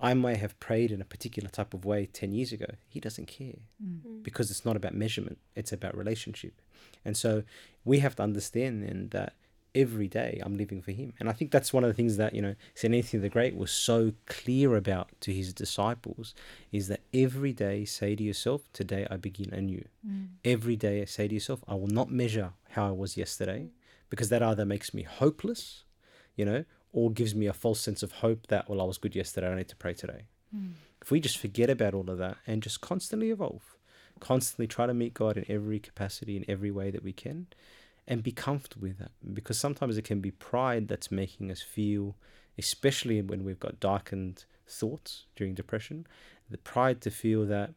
I may have prayed in a particular type of way 10 years ago. He doesn't care Mm. because it's not about measurement, it's about relationship. And so we have to understand then that every day I'm living for him. And I think that's one of the things that, you know, St. Anthony the Great was so clear about to his disciples is that every day say to yourself, today I begin anew. Mm. Every day say to yourself, I will not measure how I was yesterday because that either makes me hopeless, you know, or gives me a false sense of hope that, well, I was good yesterday, I need to pray today. Mm. If we just forget about all of that and just constantly evolve, constantly try to meet God in every capacity, in every way that we can, and be comfortable with that. Because sometimes it can be pride that's making us feel, especially when we've got darkened thoughts during depression, the pride to feel that,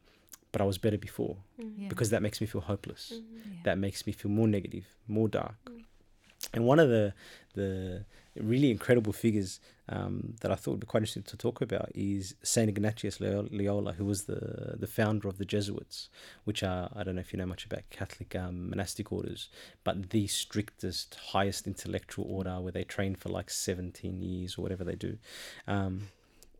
but I was better before, Yeah. because that makes me feel hopeless Yeah. that makes me feel more negative, more dark. Mm. And one of the the really incredible figures um, that I thought would be quite interesting to talk about is Saint Ignatius Loyola, who was the the founder of the Jesuits, which are I don't know if you know much about Catholic um, monastic orders, but the strictest, highest intellectual order where they train for like seventeen years or whatever they do. Um,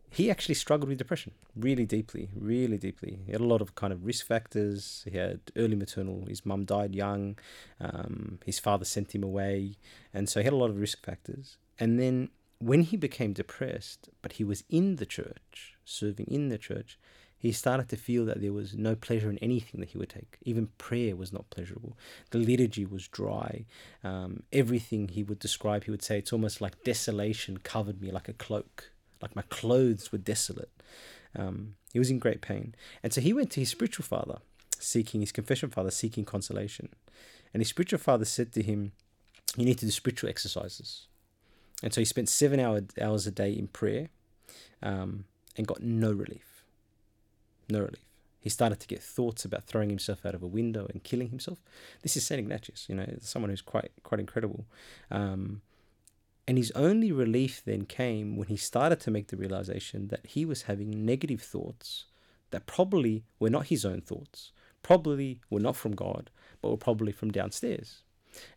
he actually struggled with depression really deeply, really deeply. He had a lot of kind of risk factors. He had early maternal, his mum died young, um, his father sent him away, and so he had a lot of risk factors. And then when he became depressed, but he was in the church, serving in the church, he started to feel that there was no pleasure in anything that he would take. Even prayer was not pleasurable. The liturgy was dry. Um, everything he would describe, he would say, it's almost like desolation covered me like a cloak like my clothes were desolate. Um, he was in great pain. And so he went to his spiritual father, seeking his confession father, seeking consolation. And his spiritual father said to him, You need to do spiritual exercises. And so he spent seven hour, hours a day in prayer um, and got no relief. No relief. He started to get thoughts about throwing himself out of a window and killing himself. This is Saint Ignatius, you know, someone who's quite quite incredible. Um, and his only relief then came when he started to make the realization that he was having negative thoughts that probably were not his own thoughts, probably were not from God, but were probably from downstairs.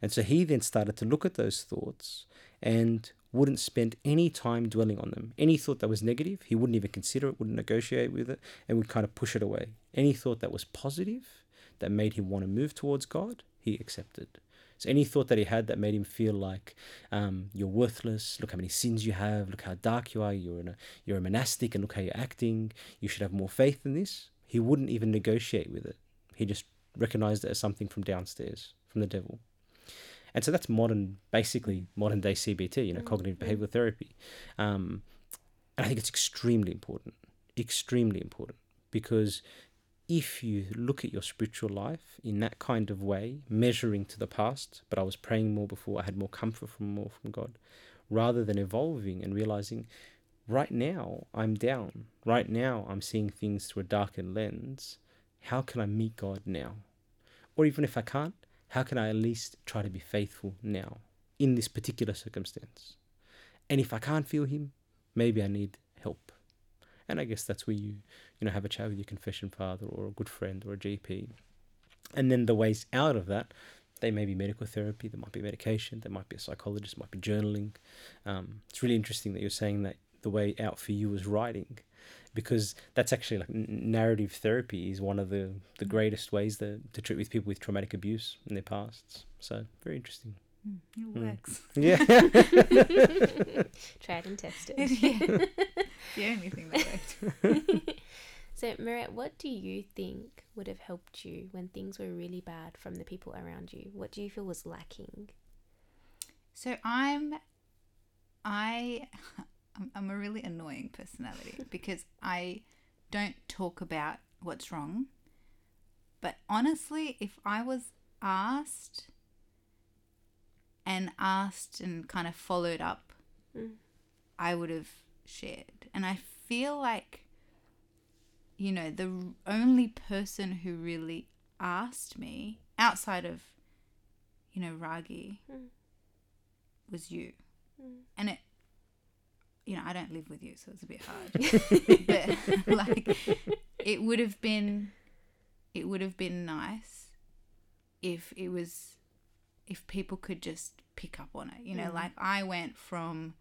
And so he then started to look at those thoughts and wouldn't spend any time dwelling on them. Any thought that was negative, he wouldn't even consider it, wouldn't negotiate with it, and would kind of push it away. Any thought that was positive, that made him want to move towards God, he accepted. So any thought that he had that made him feel like um, you're worthless, look how many sins you have, look how dark you are, you're a you're a monastic, and look how you're acting. You should have more faith in this. He wouldn't even negotiate with it. He just recognized it as something from downstairs, from the devil. And so that's modern, basically modern day CBT, you know, Mm, cognitive behavioral therapy. Um, and I think it's extremely important, extremely important, because if you look at your spiritual life in that kind of way, measuring to the past, but I was praying more before, I had more comfort from more from God, rather than evolving and realizing, right now I'm down, right now I'm seeing things through a darkened lens. How can I meet God now? Or even if I can't, how can I at least try to be faithful now in this particular circumstance? And if I can't feel Him, maybe I need help. And I guess that's where you, you know, have a chat with your confession father or a good friend or a GP. And then the ways out of that, they may be medical therapy, there might be medication, there might be a psychologist, might be journaling. Um, it's really interesting that you're saying that the way out for you was writing, because that's actually like narrative therapy is one of the, the greatest ways that, to treat with people with traumatic abuse in their pasts. So very interesting. Mm, It Mm. works. Yeah. Tried and tested. yeah. The only thing that worked. so, Mariette, what do you think would have helped you when things were really bad from the people around you? What do you feel was lacking? So I'm, I, I'm, I'm a really annoying personality because I don't talk about what's wrong. But honestly, if I was asked and asked and kind of followed up, Mm. I would have shared. And I feel like, you know, the only person who really asked me outside of, you know, Ragi Mm. was you. Mm. And it, you know, I don't live with you, so it's a bit hard. but like, it would have been, it would have been nice if it was, if people could just pick up on it. You know, Mm. like I went from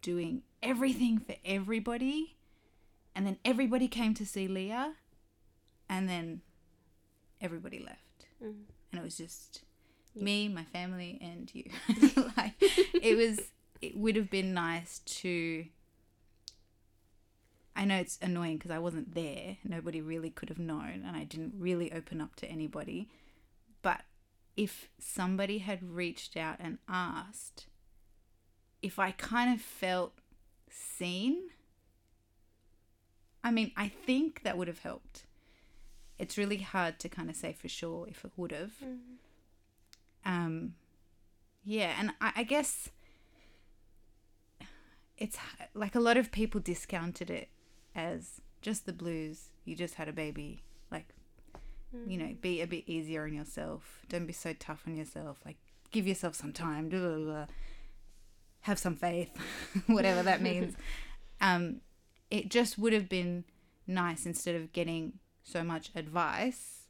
doing everything for everybody and then everybody came to see Leah, and then everybody left, Mm. and it was just Yeah. me, my family, and you. like it was, it would have been nice to. I know it's annoying because I wasn't there. Nobody really could have known, and I didn't really open up to anybody. But if somebody had reached out and asked, if I kind of felt seen, I mean, I think that would have helped. It's really hard to kind of say for sure if it would have. Mm. Um, yeah, and I, I guess it's like a lot of people discounted it as just the blues. You just had a baby. Like, you know, be a bit easier on yourself. Don't be so tough on yourself. Like, give yourself some time. Blah, blah, blah. Have some faith, whatever that means. Um, it just would have been nice instead of getting so much advice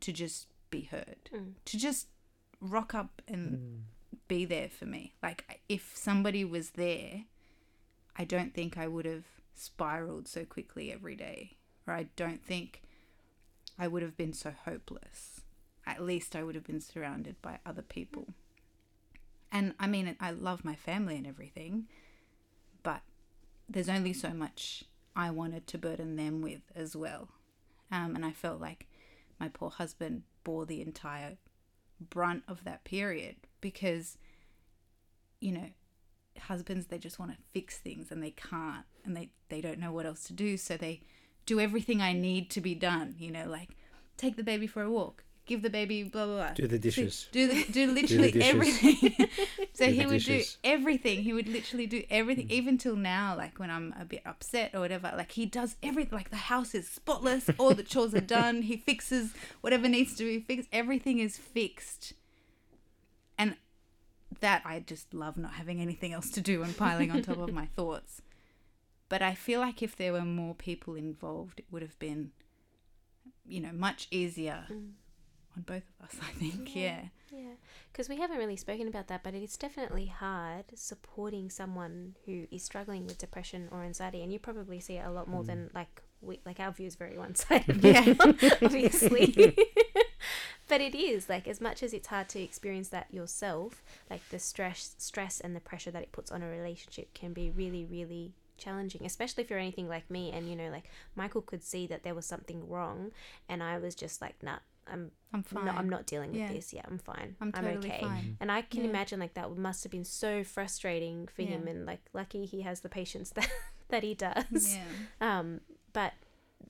to just be heard, Mm. to just rock up and be there for me. Like, if somebody was there, I don't think I would have spiraled so quickly every day, or I don't think I would have been so hopeless. At least I would have been surrounded by other people. And I mean, I love my family and everything, but there's only so much I wanted to burden them with as well. Um, and I felt like my poor husband bore the entire brunt of that period because, you know, husbands, they just want to fix things and they can't and they, they don't know what else to do. So they do everything I need to be done, you know, like take the baby for a walk, give the baby blah, blah, blah. Do the dishes. Do the, do literally dishes. everything. so Do he would do everything. He would literally do everything, Mm. even till now. Like when I'm a bit upset or whatever, like he does everything. Like the house is spotless, all the chores are done. He fixes whatever needs to be fixed. Everything is fixed, that I just love not having anything else to do and piling on top of my thoughts. But I feel like if there were more people involved, it would have been, you know, much easier Mm. on both of us. I think, Yeah. yeah. Yeah, because we haven't really spoken about that, but it's definitely hard supporting someone who is struggling with depression or anxiety, and you probably see it a lot more than like we like our view is very one sided. Yeah. obviously. But it is like as much as it's hard to experience that yourself, like the stress, stress and the pressure that it puts on a relationship can be really, really challenging especially if you're anything like me and you know like michael could see that there was something wrong and i was just like nah i'm I'm fine. no, I'm not dealing with Yeah. this. Yeah, I'm fine. I'm totally okay. fine. And I can Yeah. imagine like that must have been so frustrating for him, and like lucky he has the patience that that he does. Yeah. Um, but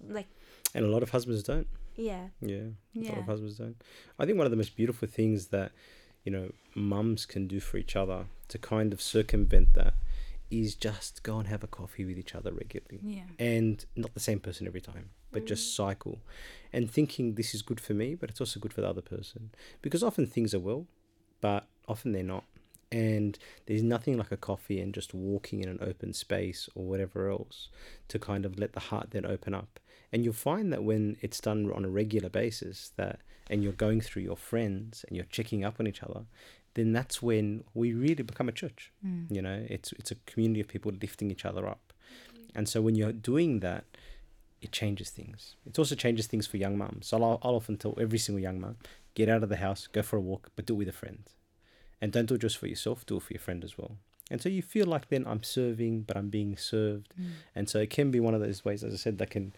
like And a lot of husbands don't. Yeah, Yeah. Yeah. husbands don't. I think one of the most beautiful things that, you know, mums can do for each other to kind of circumvent that is just go and have a coffee with each other regularly. Yeah. And not the same person every time, but just cycle. And thinking this is good for me, but it's also good for the other person. Because often things are well, but often they're not. And there's nothing like a coffee and just walking in an open space or whatever else to kind of let the heart then open up. And you'll find that when it's done on a regular basis, that and you're going through your friends and you're checking up on each other, then that's when we really become a church. Mm. You know, it's it's a community of people lifting each other up. And so when you're doing that, it changes things. It also changes things for young mums. So I'll, I'll often tell every single young mum, get out of the house, go for a walk, but do it with a friend. And don't do it just for yourself, do it for your friend as well. And so you feel like then I'm serving, but I'm being served. Mm. And so it can be one of those ways, as I said, that can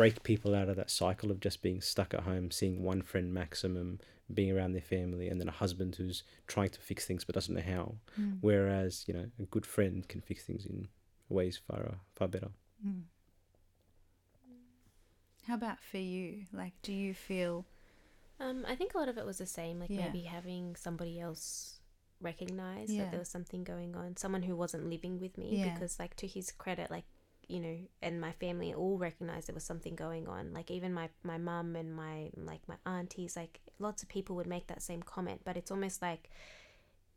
break people out of that cycle of just being stuck at home, seeing one friend maximum, being around their family, and then a husband who's trying to fix things but doesn't know how. Mm. Whereas, you know, a good friend can fix things in ways far, uh, far better. Mm. How about for you? Like, do you feel? um, I think a lot of it was the same. Like Yeah. maybe having somebody else recognize Yeah. that there was something going on, someone who wasn't living with me, Yeah. because like to his credit, like you know, and my family all recognized there was something going on. Like even my my mum and my like my aunties, like lots of people would make that same comment, but it's almost like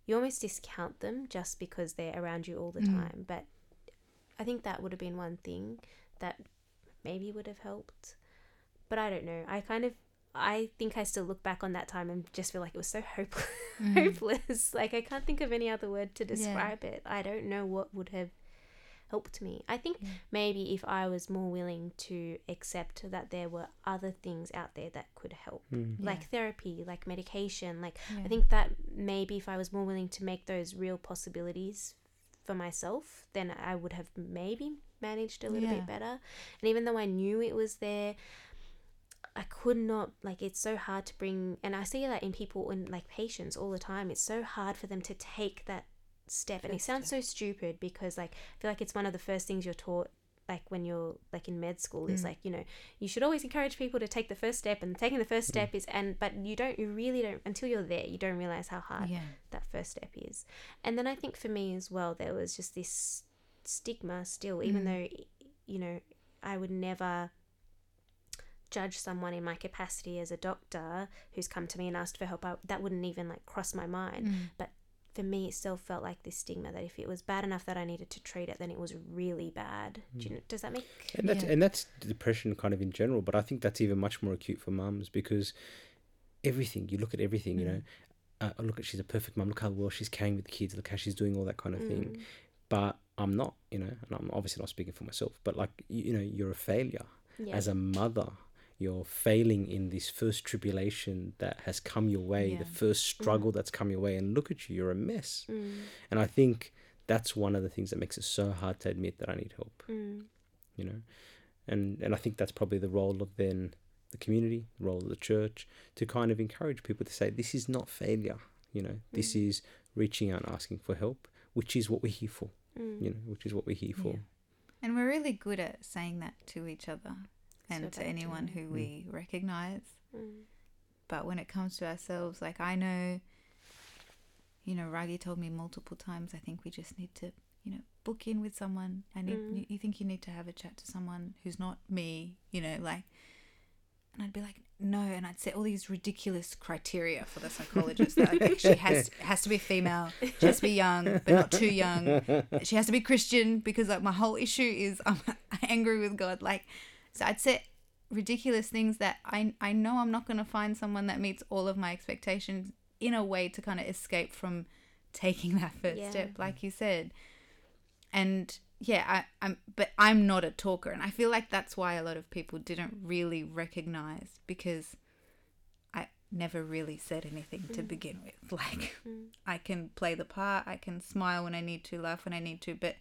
you almost discount them just because they're around you all the Mm. time. But I think that would have been one thing that maybe would have helped. But I don't know. I kind of I think I still look back on that time and just feel like it was so hopeless. Mm. hopeless. Like I can't think of any other word to describe it. I don't know what would have helped me. I think Yeah. maybe if I was more willing to accept that there were other things out there that could help, Mm. Yeah. like therapy, like medication, like Yeah. I think that maybe if I was more willing to make those real possibilities for myself, then I would have maybe managed a little Yeah. bit better. And even though I knew it was there, I could not like it's so hard to bring and I see that in people in like patients all the time. It's so hard for them to take that step. and it sounds so stupid because like I feel like it's one of the first things you're taught like when you're like in med school is Mm. like you know you should always encourage people to take the first step and taking the first Mm. step is and but you don't you really don't until you're there you don't realize how hard yeah. that first step is and then i think for me as well there was just this stigma still even Mm. though you know i would never judge someone in my capacity as a doctor who's come to me and asked for help I, that wouldn't even like cross my mind Mm. For me it still felt like this stigma that if it was bad enough that i needed to treat it then it was really bad Do you know, does that make And that's Yeah. and that's depression kind of in general, but I think that's even much more acute for mums because everything you look at everything, you know. Uh, look at she's a perfect mum. Look how well she's caring with the kids. Look how she's doing all that kind of thing. Mm. But I'm not, you know, and I'm obviously not speaking for myself. But like you, you know, you're a failure yeah as a mother. You're failing in this first tribulation that has come your way, the first struggle that's come your way, and look at you, you're a mess. Mm. And I think that's one of the things that makes it so hard to admit that I need help Mm. you know and and i think that's probably the role of then the community the role of the church to kind of encourage people to say this is not failure you know this Mm. is reaching out and asking for help which is what we're here for Mm. you know which is what we're here for Yeah. And we're really good at saying that to each other and to anyone yeah. who Mm. we recognize. Mm. But when it comes to ourselves, like I know, you know, Ragi told me multiple times, I think we just need to, you know, book in with someone. I need, Mm. you, you think you need to have a chat to someone who's not me, you know, like, and I'd be like, no, and I'd set all these ridiculous criteria for the psychologist. that like, she has has to be female, she has to be young, but not too young. She has to be Christian because like my whole issue is I'm angry with God. Like, so I'd set ridiculous things that I I know I'm not going to find someone that meets all of my expectations in a way to kind of escape from taking that first Yeah. step, like you said. And yeah, I, I'm but I'm not a talker, and I feel like that's why a lot of people didn't really recognize because I never really said anything to Mm. begin with. Like Mm. I can play the part, I can smile when I need to, laugh when I need to, but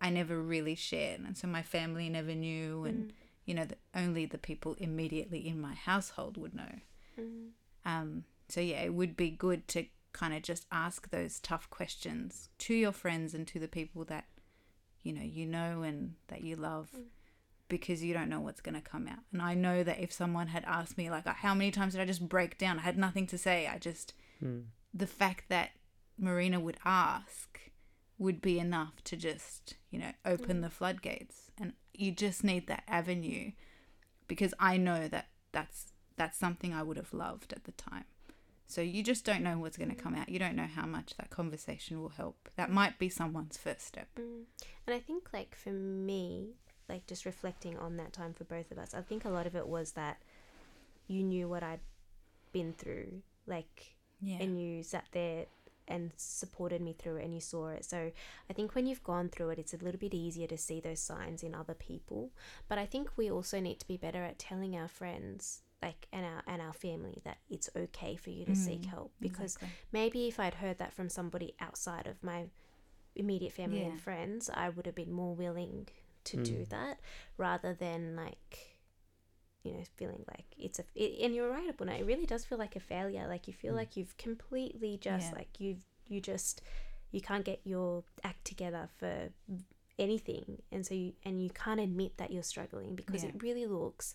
I never really shared, and so my family never knew, and Mm. you know, the, only the people immediately in my household would know. Mm. Um, so yeah, it would be good to kind of just ask those tough questions to your friends and to the people that you know you know and that you love Mm. because you don't know what's going to come out. And I know that if someone had asked me like how many times did I just break down? I had nothing to say. I just Mm. the fact that Marina would ask would be enough to just, you know, open Mm. the floodgates. And you just need that avenue because I know that that's that's something I would have loved at the time. So you just don't know what's going to come out. You don't know how much that conversation will help. That might be someone's first step. Mm. And I think, like, for me, like, just reflecting on that time for both of us, I think a lot of it was that you knew what I'd been through, like, Yeah. and you sat there and supported me through it and you saw it. So I think when you've gone through it, it's a little bit easier to see those signs in other people. But I think we also need to be better at telling our friends. Like and our and our family that it's okay for you to seek Mm, help because Exactly. maybe if I'd heard that from somebody outside of my immediate family Yeah. and friends, I would have been more willing to do Mm. that rather than like, you know, feeling like it's a. It, and you're right, Abuna. It really does feel like a failure. Like you feel Mm. like you've completely just Yeah. like you've you just you can't get your act together for anything, and so you and you can't admit that you're struggling because Yeah. it really looks.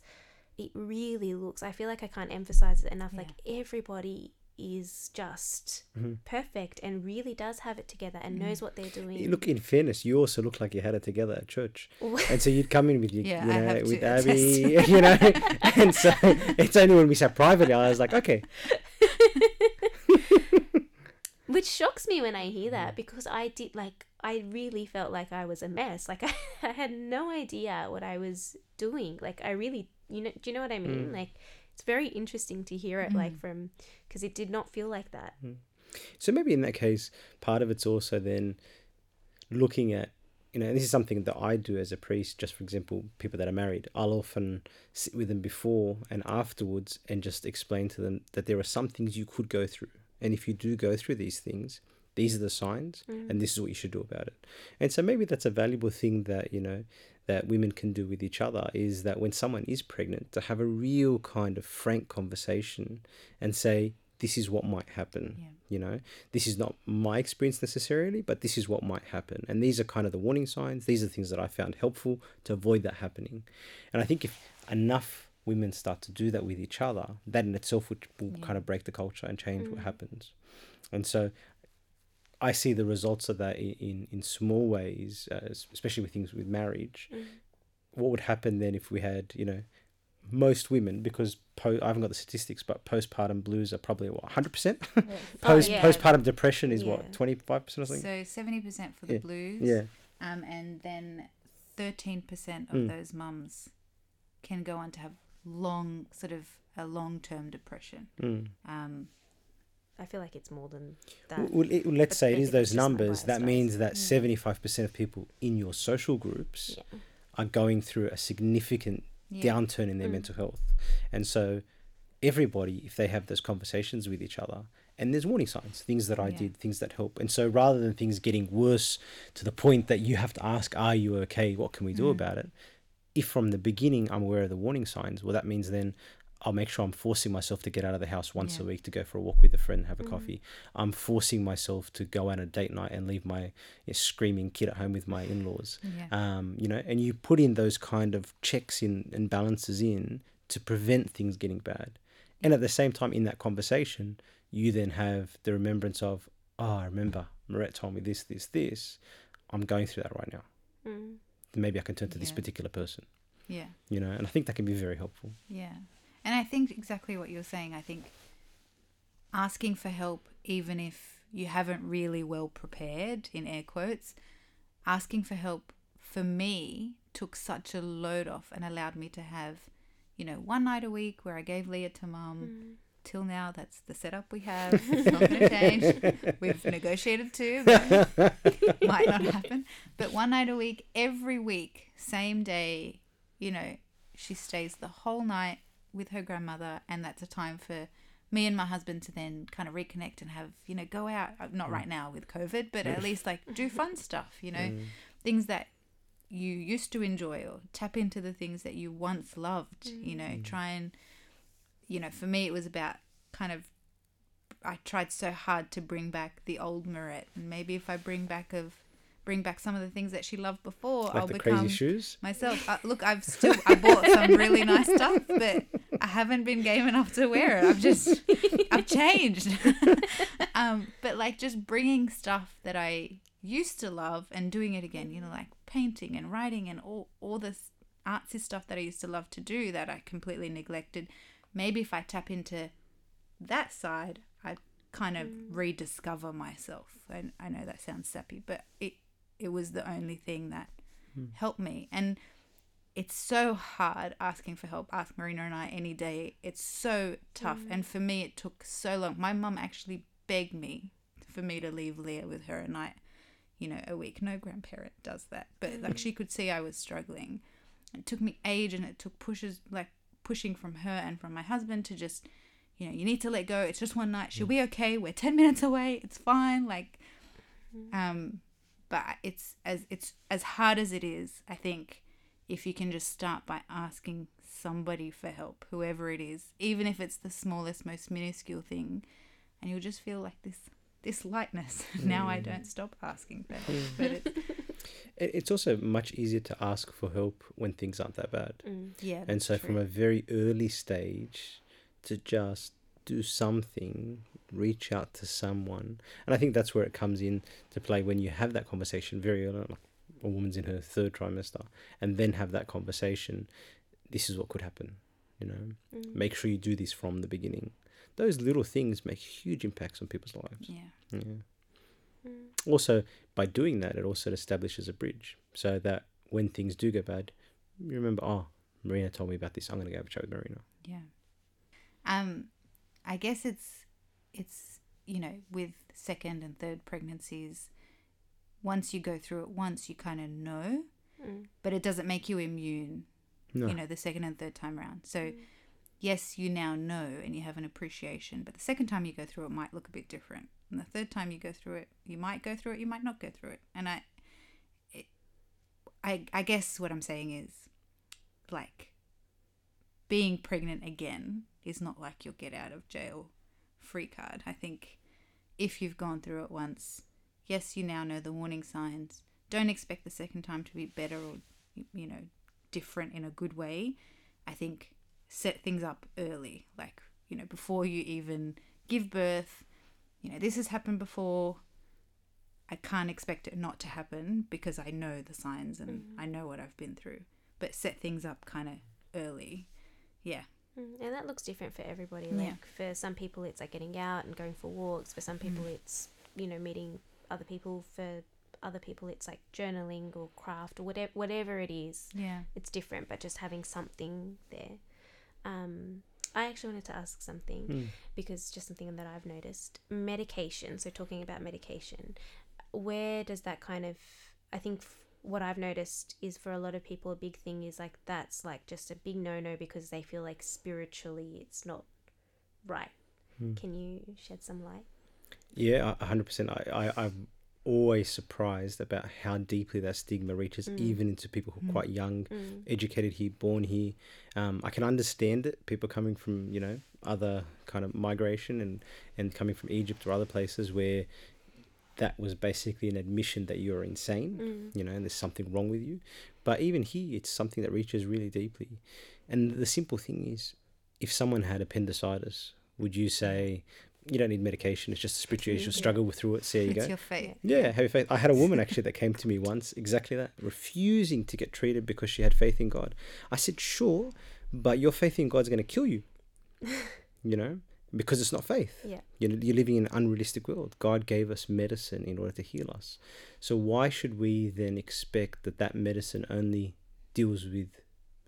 It really looks. I feel like I can't emphasize it enough. Yeah. Like everybody is just Mhm. perfect and really does have it together and Mm. knows what they're doing. Look, in fairness, you also look like you had it together at church, and so you'd come in with you, Yeah, you know, have to with attest. Abby, you know, and so it's only when we sat privately I was like, okay, Which shocks me when I hear that because I did like I really felt like I was a mess. Like I, I had no idea what I was doing. Like I really, you know, do you know what I mean? Mm. Like it's very interesting to hear it like Mm. from because it did not feel like that. So maybe in that case, part of it's also then looking at you know, this is something that I do as a priest, just for example, people that are married, I'll often sit with them before and afterwards and just explain to them that there are some things you could go through. And if you do go through these things, these are the signs and this is what you should do about it. And so maybe that's a valuable thing that, you know, that women can do with each other is that when someone is pregnant, to have a real kind of frank conversation and say, this is what might happen. Yeah. You know, this is not my experience necessarily, but this is what might happen. And these are kind of the warning signs. These are things that I found helpful to avoid that happening. And I think if enough women start to do that with each other, that in itself would, will Yeah. kind of break the culture and change what mm. happens. And so I see the results of that in, in, in small ways, uh, especially with things with marriage. What would happen then if we had, you know, most women, because po- I haven't got the statistics, but postpartum blues are probably what, 100%? Post, yeah. Postpartum depression is Yeah. what, 25% or something? So seventy percent for the Yeah. blues. yeah. Um, and then thirteen percent of Mm. those mums can go on to have long, sort of a long-term depression. Mm. Um, I feel like it's more than that. Well, well, it- well, let's say it maybe is that's those numbers. That right? means that Yeah. seventy-five percent of people in your social groups Yeah. are going through a significant yeah. downturn in their Mm. mental health, and so everybody, if they have those conversations with each other, and there's warning signs, things that I Yeah. did, things that help, and so rather than things getting worse to the point that you have to ask, "Are you okay? What can we do Mm. about it?" If from the beginning I'm aware of the warning signs, well, that means then I'll make sure I'm forcing myself to get out of the house once Yeah. a week to go for a walk with a friend, have a Mm. coffee. I'm forcing myself to go on a date night and leave my you know, screaming kid at home with my in-laws. Yeah. Um, you know, and you put in those kind of checks in and balances in to prevent things getting bad. And at the same time, in that conversation, you then have the remembrance of, oh, I remember Marette told me this, this, this. I'm going through that right now. Mm. Maybe I can turn to this particular person. yeah. You know, and I think that can be very helpful. Yeah. And I think exactly what you're saying. I think asking for help, even if you haven't really well prepared, in air quotes, asking for help for me took such a load off and allowed me to have, you know, one night a week where I gave Leah to mum. Mm. Till now, that's the setup we have. It's not going to change. We've negotiated two, but might not happen. But one night a week, every week, same day, you know, she stays the whole night with her grandmother, and that's a time for me and my husband to then kind of reconnect and have, you know, go out. uh, Not right now with COVID, but at least like do fun stuff, you know, Mm. things that you used to enjoy or tap into the things that you once loved, you know, try and, you know, for me, it was about kind of I tried so hard to bring back the old Marette, and maybe if I bring back of bring back some of the things that she loved before, Like I'll the become crazy shoes. myself. Uh, look, I've still I bought some really nice stuff, but I haven't been game enough to wear it. I've just I've changed. um, but like just bringing stuff that I used to love and doing it again. You know, like painting and writing and all all this artsy stuff that I used to love to do that I completely neglected. Maybe if I tap into that side, I kind of rediscover myself. And I know that sounds sappy, but it it was the only thing that hmm. helped me. And it's so hard asking for help. Ask Marina and I any day. It's so tough. And for me, it took so long. My mum actually begged me for me to leave Leah with her a night, you know, a week. No grandparent does that, but like she could see I was struggling. It took me age, and it took pushes like pushing from her and from my husband to just, you know, you need to let go. It's just one night. She'll hmm. be okay. We're ten minutes away. It's fine. Like, hmm. um, but it's as it's as hard as it is. I think if you can just start by asking somebody for help, whoever it is, even if it's the smallest, most minuscule thing, and you'll just feel like this this lightness. now I don't stop asking for help, but it, It- It's also much easier to ask for help when things aren't that bad. Mm. yeah. and so that's from a very early stage to just do something reach out to someone and i think that's where it comes in to play when you have that conversation very early on, like a woman's in her third trimester and then have that conversation this is what could happen you know Mm. make sure you do this from the beginning those little things make huge impacts on people's lives yeah. yeah Mm. also by doing that it also establishes a bridge so that when things do go bad you remember oh marina told me about this i'm going to go have a chat with marina Yeah. Um, I guess it's it's you know with second and third pregnancies, once you go through it once, you kind of know, Mm. but it doesn't make you immune, No. you know, the second and third time around. So, yes, you now know and you have an appreciation, but the second time you go through it might look a bit different. And the third time you go through it, you might go through it, you might not go through it. And I, it, I, I guess what I'm saying is, like, being pregnant again is not like you'll get out of jail free card. I think if you've gone through it once, yes, you now know the warning signs. Don't expect the second time to be better or, you know, different in a good way. I think set things up early, like, you know, before you even give birth. You know, this has happened before. I can't expect it not to happen because I know the signs and mm-hmm. I know what I've been through. But set things up kind of early. Yeah. Mm, And that looks different for everybody. Yeah. Like for some people, it's like getting out and going for walks. For some people, it's you know meeting other people. For other people, it's like journaling or craft or whatever whatever it is. Yeah. It's different, but just having something there. Um, I actually wanted to ask something Mm. because just something that I've noticed medication. So talking about medication, where does that kind of? I think f- what I've noticed is for a lot of people, a big thing is like that's like just a big no no because they feel like spiritually it's not right. Hmm. Can you shed some light? Yeah, a hundred percent. I, I, I'm always surprised about how deeply that stigma reaches, Mm. even into people who are quite young, Mm. educated here, born here. Um, I can understand it. People coming from you know other kind of migration and and coming from Egypt or other places where that was basically an admission that you're insane. Mm. You know, and there's something wrong with you. But even here, it's something that reaches really deeply. And the simple thing is, if someone had appendicitis, would you say? You don't need medication. It's just a spiritual issue. Yeah. Struggle with through it. See how you it's go. your fate. Yeah, have your faith. I had a woman actually that came to me once, exactly that, refusing to get treated because she had faith in God. I said, sure, but your faith in God's going to kill you, you know, because it's not faith. Yeah. You're, you're living in an unrealistic world. God gave us medicine in order to heal us. So why should we then expect that that medicine only deals with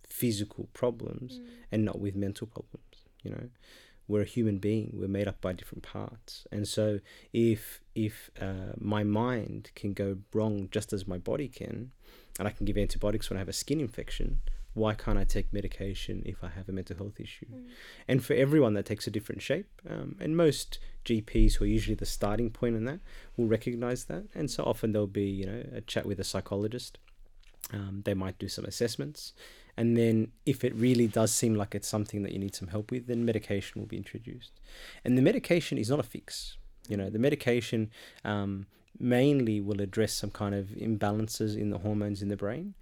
physical problems Mm. and not with mental problems you know we're a human being we're made up by different parts and so if if uh, my mind can go wrong just as my body can and i can give antibiotics when i have a skin infection why can't i take medication if i have a mental health issue? Mm. and for everyone that takes a different shape um, and most gps who are usually the starting point in that will recognize that. And so often there'll be you know a chat with a psychologist. Um, they might do some assessments. And then if it really does seem like it's something that you need some help with then medication will be introduced. And the medication is not a fix. You know the medication um, mainly will address some kind of imbalances in the hormones in the brain.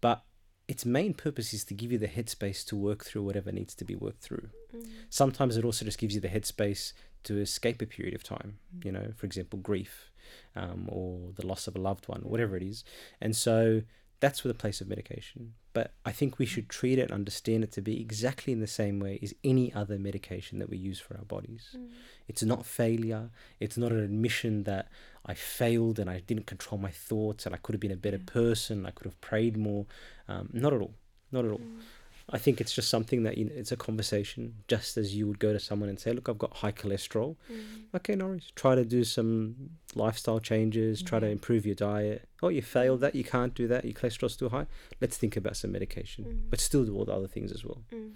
But its main purpose is to give you the headspace to work through whatever needs to be worked through. Mm. sometimes it also just gives you the headspace to escape a period of time you know for example grief um, or the loss of a loved one whatever it is. And so that's for the place of medication but i think we should treat it and understand it to be exactly in the same way as any other medication that we use for our bodies Mm. it's not failure it's not an admission that i failed and i didn't control my thoughts and i could have been a better Yeah. person i could have prayed more um, not at all not at all Mm. I think it's just something that you know, it's a conversation, just as you would go to someone and say, "Look, I've got high cholesterol. Mm. Okay, no worries. Try to do some lifestyle changes. Try to improve your diet. Oh, you failed that. You can't do that. Your cholesterol's too high. Let's think about some medication, Mm. but still do all the other things as well. Mm.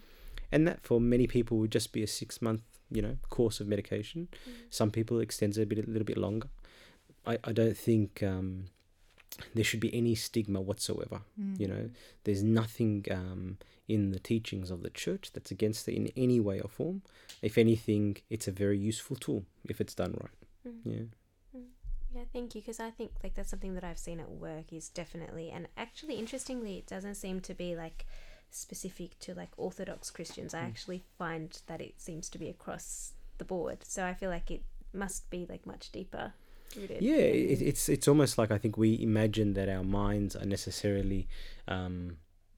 And that for many people would just be a six month, you know, course of medication. Mm. Some people extend it extends a bit, a little bit longer. I, I don't think um, there should be any stigma whatsoever. Mm. You know, there's nothing um, in the teachings of the church that's against it in any way or form. If anything, it's a very useful tool if it's done right. Mm. Yeah. Yeah, thank you. Because I think like that's something that I've seen at work is definitely, and actually, interestingly, it doesn't seem to be like specific to like Orthodox Christians. I Mm. actually find that it seems to be across the board. So I feel like it must be like much deeper rooted. Yeah, it, it's it's almost like I think we imagine that our minds are necessarily um,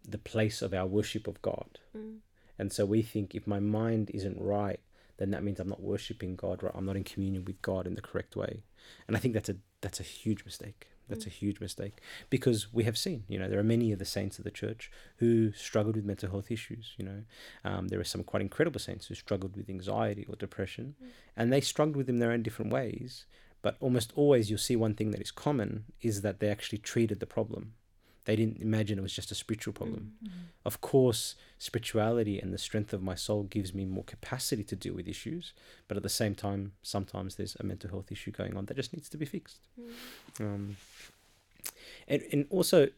the place of our worship of God, Mm. and so we think if my mind isn't right, then that means I'm not worshiping God right. I'm not in communion with God in the correct way, and I think that's a that's a huge mistake. That's a huge mistake because we have seen, you know, there are many of the saints of the church who struggled with mental health issues. You know, um, there are some quite incredible saints who struggled with anxiety or depression, Mm. and they struggled with them in their own different ways But almost always you'll see one thing that is common is that they actually treated the problem. They didn't imagine it was just a spiritual problem. Of course, spirituality and the strength of my soul gives me more capacity to deal with issues, but at the same time, sometimes there's a mental health issue going on that just needs to be fixed. Um, and, and also,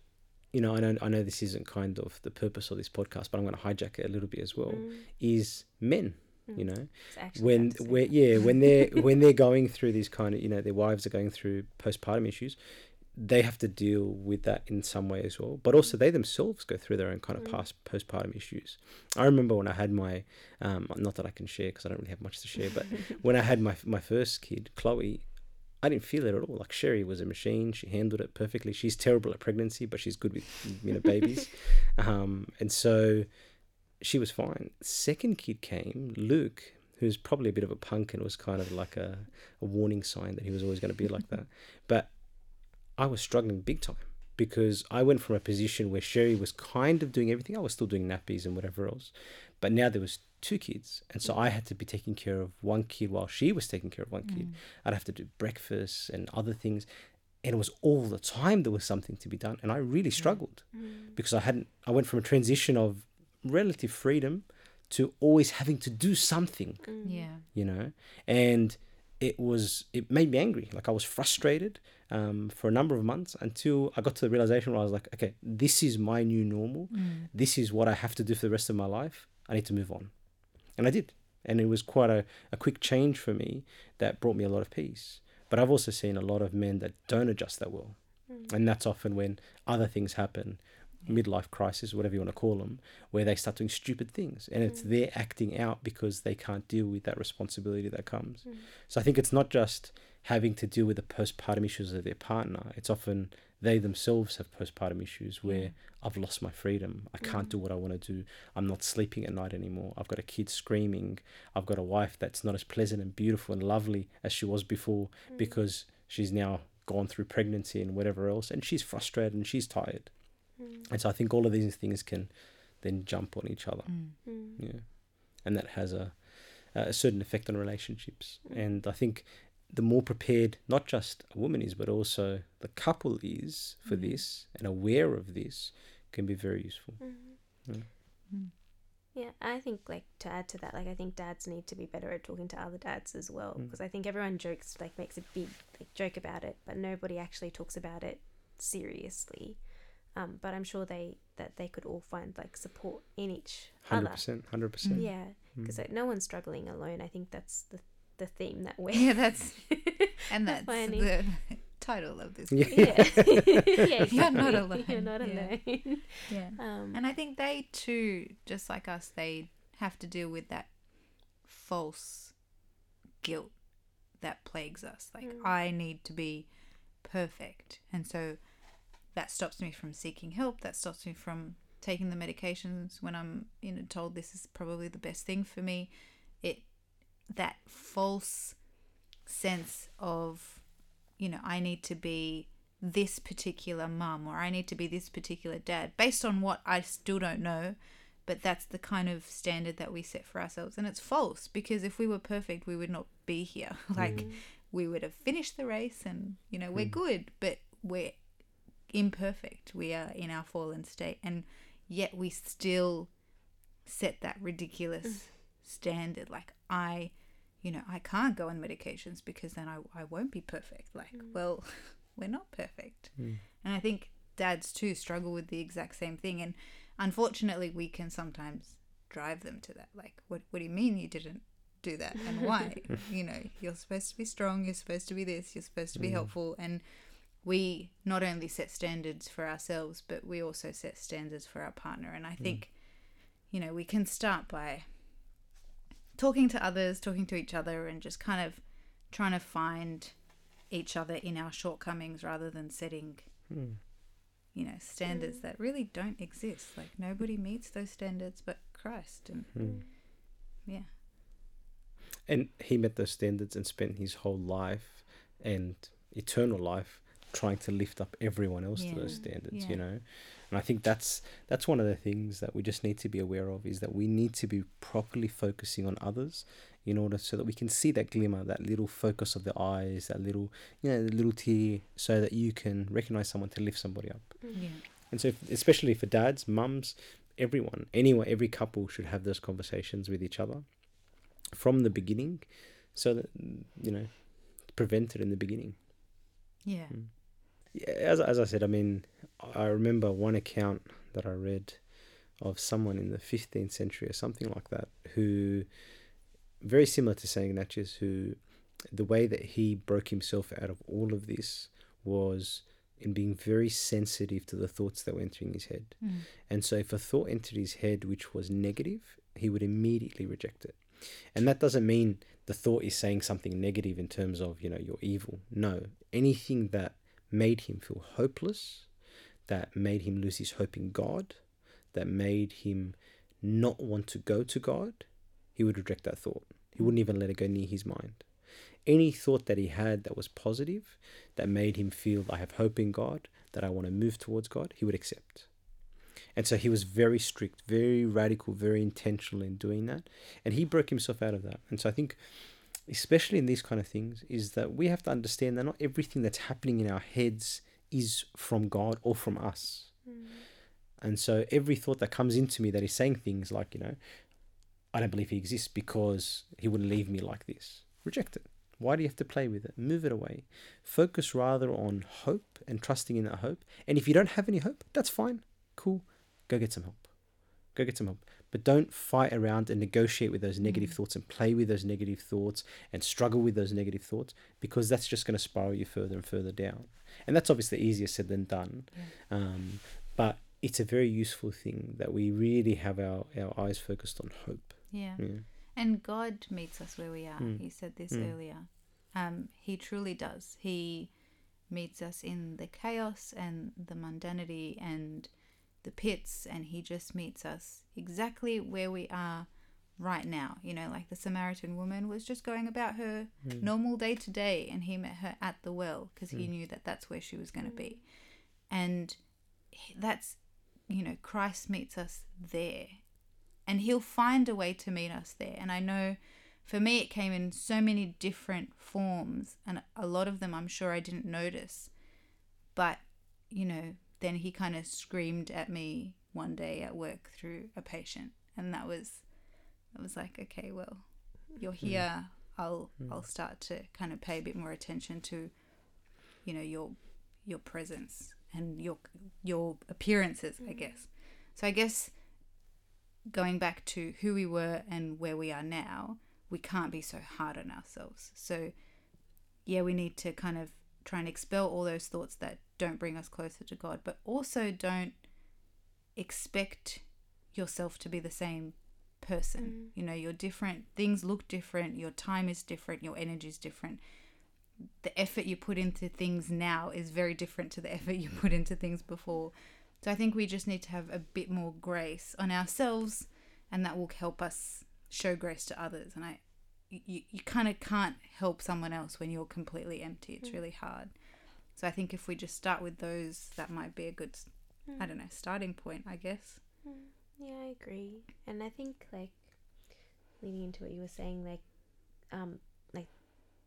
you know, I know, I know this isn't kind of the purpose of this podcast, but I'm going to hijack it a little bit as well. Is men, you know, when about to say where yeah when they're when they're going through these kind of you know their wives are going through postpartum issues they have to deal with that in some way as well but also they themselves go through their own kind of past postpartum issues i remember when i had my um not that i can share because i don't really have much to share but when i had my my first kid chloe I didn't feel it at all. Like Sherry was a machine; she handled it perfectly. She's terrible at pregnancy, but she's good with you know babies, um, and so she was fine. Second kid came, Luke, who's probably a bit of a punk and was kind of like a, a warning sign that he was always going to be like that. But I was struggling big time because I went from a position where Sherry was kind of doing everything. I was still doing nappies and whatever else, but now there was two kids, and so I had to be taking care of one kid while she was taking care of one kid. Mm. I'd have to do breakfast and other things, and it was all the time there was something to be done, and I really struggled mm. because I hadn't. I went from a transition of relative freedom to always having to do something mm. Yeah. you know and it was it made me angry. Like i was frustrated um, for a number of months until i got to the realization where i was like okay this is my new normal. This is what i have to do for the rest of my life. I need to move on. And i did. And it was quite a, a quick change for me that brought me a lot of peace. But i've also seen a lot of men that don't adjust that well. And that's often when other things happen midlife crisis, whatever you want to call them, where they start doing stupid things and it's mm. they're acting out because they can't deal with that responsibility that comes. Mm. So I think it's not just having to deal with the postpartum issues of their partner, it's often they themselves have postpartum issues mm. where I've lost my freedom. I can't do what I want to do. I'm not sleeping at night anymore. I've got a kid screaming. I've got a wife that's not as pleasant and beautiful and lovely as she was before because she's now gone through pregnancy and whatever else and she's frustrated and she's tired. Mm. And so I think all of these things can then jump on each other. Mm. Mm. Yeah. And that has a, a certain effect on relationships. And I think the more prepared not just a woman is, but also the couple is for this and aware of this can be very useful. Mm-hmm. Yeah, I think like to add to that, like I think dads need to be better at talking to other dads as well, because I think everyone jokes like makes a big like joke about it, but nobody actually talks about it seriously. Um, but I'm sure they that they could all find like support in each Hundred other. percent, hundred percent. Yeah, because like, no one's struggling alone. I think that's the the theme that we're Yeah, that's and that's Funny. the title of this. Yeah. yeah, yeah, You're not alone. You're not alone. Yeah. um, And I think they too, just like us, they have to deal with that false guilt that plagues us. Like, I need to be perfect. And so that stops me from seeking help. That stops me from taking the medications when I'm, you know, told this is probably the best thing for me. It, that false sense of, you know, I need to be this particular mum or I need to be this particular dad based on what I still don't know. But that's the kind of standard that we set for ourselves. And it's false because if we were perfect, we would not be here. like, mm. we would have finished the race and, you know, we're mm. good, but we're imperfect. We are in our fallen state. And yet we still set that ridiculous mm. standard. Like, I, you know, I can't go on medications because then I, I won't be perfect. Like, mm. well, we're not perfect. Hmm. And I think dads too struggle with the exact same thing. And unfortunately, we can sometimes drive them to that. Like, what, what do you mean you didn't do that? And why? you know, you're supposed to be strong, you're supposed to be this, you're supposed to be hmm. helpful. And we not only set standards for ourselves, but we also set standards for our partner. And I mm. think, you know, we can start by talking to others, talking to each other, and just kind of trying to find each other in our shortcomings rather than setting, hmm. you know, standards that really don't exist. Like nobody meets those standards but Christ. And hmm. yeah. And he met those standards and spent his whole life and eternal life trying to lift up everyone else to those standards Yeah. you know and i think that's that's one of the things that we just need to be aware of is that we need to be properly focusing on others in order so that we can see that glimmer that little focus of the eyes that little you know the little tear so that you can recognize someone to lift somebody up Yeah. and so, if, especially for dads, mums, everyone, anyone, every couple should have those conversations with each other from the beginning, so that you know, prevent it in the beginning. Yeah. Mm. Yeah, as as I said, I mean, I remember one account that I read of someone in the fifteenth century or something like that who, very similar to Saint Ignatius, who, the way that he broke himself out of all of this was in being very sensitive to the thoughts that were entering his head. Mm. And so, if a thought entered his head which was negative, he would immediately reject it. And that doesn't mean the thought is saying something negative in terms of, you know, you're evil. No, anything that made him feel hopeless, that made him lose his hope in God, that made him not want to go to God, he would reject that thought. He wouldn't even let it go near his mind. Any thought that he had that was positive, that made him feel, I have hope in God, that I want to move towards God, he would accept. And so he was very strict, very radical, very intentional in doing that. And he broke himself out of that. And so I think, especially in these kind of things, is that we have to understand that not everything that's happening in our heads is from God or from us. Mm. And so every thought that comes into me that is saying things like, you know, I don't believe he exists because he wouldn't leave me like this. Reject it. Why do you have to play with it? Move it away. Focus rather on hope and trusting in that hope. And if you don't have any hope, that's fine. Cool. Go get some help. Go get some help. But don't fight around and negotiate with those negative thoughts and play with those negative thoughts and struggle with those negative thoughts because that's just going to spiral you further and further down. And that's obviously easier said than done. Um, but it's a very useful thing that we really have our, our eyes focused on hope. Yeah. Yeah. And God meets us where we are. Mm. You said this Mm. earlier. Um, he truly does. He meets us in the chaos and the mundanity and the pits, and He just meets us exactly where we are right now. You know, like the Samaritan woman was just going about her Mm. normal day to day, and He met her at the well because He Mm. knew that that's where she was going to be. And that's, you know, Christ meets us there and he'll find a way to meet us there. And I know for me, it came in so many different forms, and a lot of them I'm sure I didn't notice. But, you know, then he kind of screamed at me one day at work through a patient, and that was, I was like, okay, well, you're hmm. here. I'll hmm. I'll start to kind of pay a bit more attention to, you know, your your presence and your your appearances, I hmm. guess. So I guess going back to who we were and where we are now, we can't be so hard on ourselves. So, yeah, we need to kind of try and expel all those thoughts that don't bring us closer to God, but also don't expect yourself to be the same person. Mm. You know, you're different, things look different, your time is different, your energy is different. The effort you put into things now is very different to the effort you put into things before. So I think we just need to have a bit more grace on ourselves, and that will help us show grace to others. And I, you, you kind of can't help someone else when you're completely empty. It's mm. really hard. So I think if we just start with those, that might be a good, I don't know, starting point, I guess. Yeah, I agree. And I think like leading into what you were saying, like um like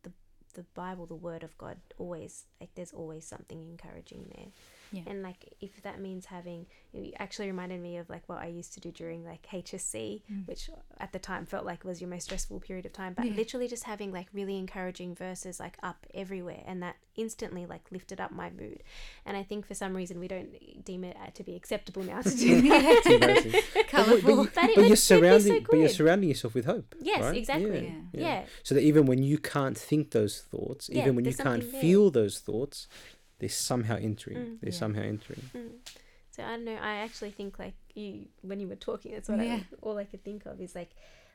the the Bible, the word of God always like there's always something encouraging there. Yeah. And like if that means having it actually reminded me of like what I used to do during like HSC, which at the time felt like was your most stressful period of time. But Yeah. literally just having like really encouraging verses like up everywhere and that instantly like lifted up my mood. And I think for some reason we don't deem it uh, to be acceptable now to do that. But, but, Colourful. you, but, but you're was so surrounding, but you're surrounding yourself with hope. Yes, right? exactly. Yeah. Yeah. So that even when you can't think those thoughts, Yeah, even when you can't feel those thoughts, they're somehow entering. Mm, they're yeah. somehow entering. Mm. So I don't know. I actually think like you when you were talking, that's what Yeah. I all I could think of is like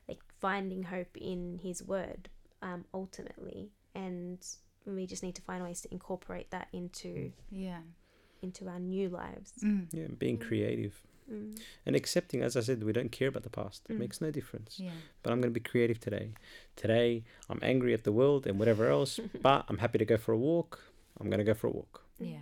like finding hope in His Word, um, ultimately, and we just need to find ways to incorporate that into Yeah. into our new lives. Mm. Yeah, being creative Mm. and accepting. As I said, we don't care about the past. It Mm. makes no difference. Yeah. But I'm going to be creative today. Today, I'm angry at the world and whatever else, but I'm happy to go for a walk. I'm going to go for a walk. Yeah.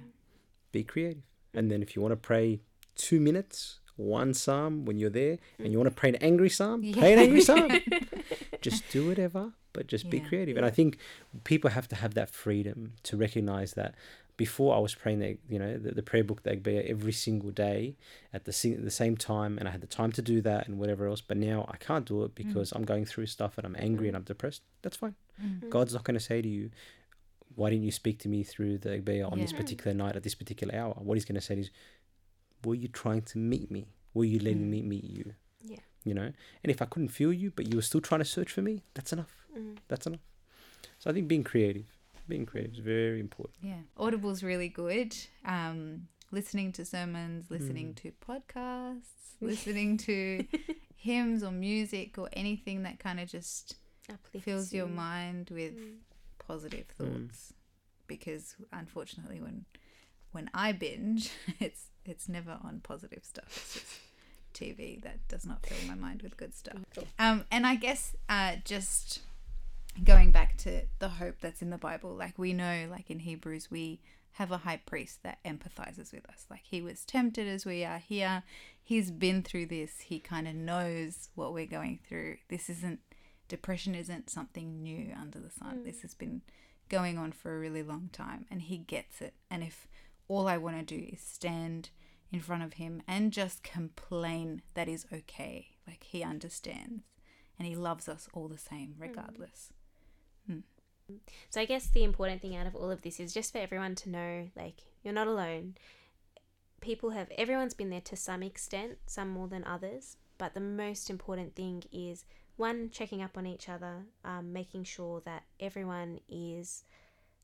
Be creative. And then if you want to pray two minutes, one psalm when you're there, and you want to pray an angry psalm, pray an angry psalm. just do whatever, but just be Yeah. creative. And I think people have to have that freedom to recognize that. Before I was praying the you know the, the prayer book the Agbeya every single day at the sing- the same time, and I had the time to do that and whatever else. But now I can't do it because I'm going through stuff and I'm angry and I'm depressed. That's fine. Mm. God's not going to say to you, "Why didn't you speak to me through the Agbeya on this particular night at this particular hour?" What He's going to say is, "Were you trying to meet me? Were you letting Mm. me meet you?" Yeah. You know. And if I couldn't feel you, but you were still trying to search for me, that's enough. Mm. That's enough. So I think being creative, being creative is very important. Yeah. Audible's really good. Um, listening to sermons, listening to podcasts, listening to hymns or music or anything that kind of just Uplifts fills your mind with Mm. positive Mm. thoughts. Because unfortunately, when when I binge, it's it's never on positive stuff. It's just TV that does not fill my mind with good stuff. Um, and I guess uh, just going back to the hope that's in the Bible, like we know, like in Hebrews, we have a high priest that empathizes with us. Like he was tempted as we are here. He's been through this. He kind of knows what we're going through. This isn't depression isn't something new under the sun. Mm. This has been going on for a really long time and he gets it. And if all I want to do is stand in front of him and just complain that is okay, like he understands and he loves us all the same mm. regardless. So I guess the important thing out of all of this is just for everyone to know, like you're not alone. People have everyone's been there to some extent, some more than others. But the most important thing is one checking up on each other, um, making sure that everyone is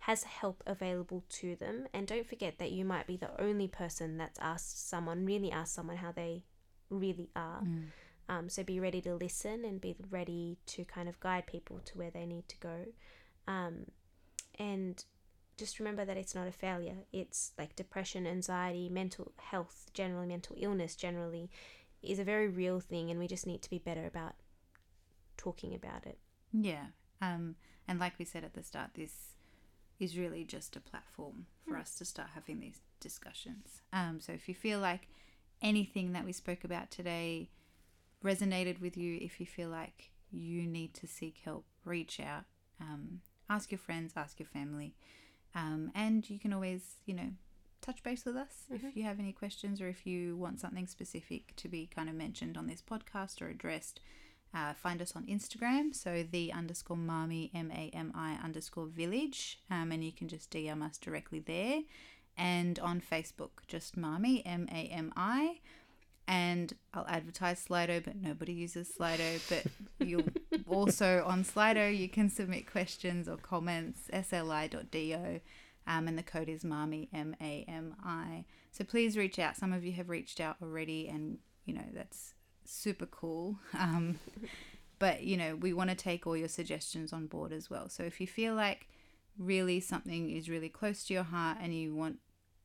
has help available to them, and don't forget that you might be the only person that's asked someone really asked someone how they really are. Um, so be ready to listen and be ready to kind of guide people to where they need to go. Um, and just remember that it's not a failure. It's like depression, anxiety, mental health, generally mental illness, generally is a very real thing, and we just need to be better about talking about it. Yeah. Um, and like we said at the start, this is really just a platform for us to start having these discussions. Um, so if you feel like anything that we spoke about today resonated with you, if you feel like you need to seek help, reach out, um, ask your friends, ask your family. Um, and you can always, you know, touch base with us if you have any questions or if you want something specific to be kind of mentioned on this podcast or addressed. Uh, find us on Instagram, so the underscore mami m a m i underscore village, um, and you can just DM us directly there. And on Facebook, just mami m a m i. And I'll advertise Slido, but nobody uses Slido. But you'll also on Slido you can submit questions or comments sli.do, um, and the code is mami m a m i. So please reach out. Some of you have reached out already, and you know that's super cool. Um, but you know, we want to take all your suggestions on board as well. So if you feel like really something is really close to your heart and you want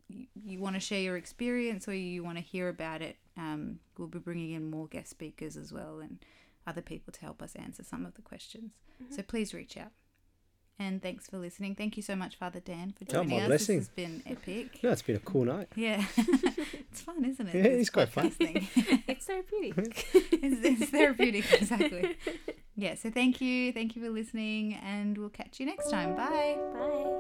you, you want to share your experience or you want to hear about it, um, we'll be bringing in more guest speakers as well and other people to help us answer some of the questions. So please reach out. And thanks for listening. Thank you so much, Father Dan, for Oh, joining my us. blessing. This has been epic. No, it's been a cool night. Yeah, it's fun, isn't it? Yeah, this it's quite fun. podcasting? It's therapeutic. it's, it's therapeutic, exactly. Yeah, so thank you. Thank you for listening, and we'll catch you next time. Bye. Bye.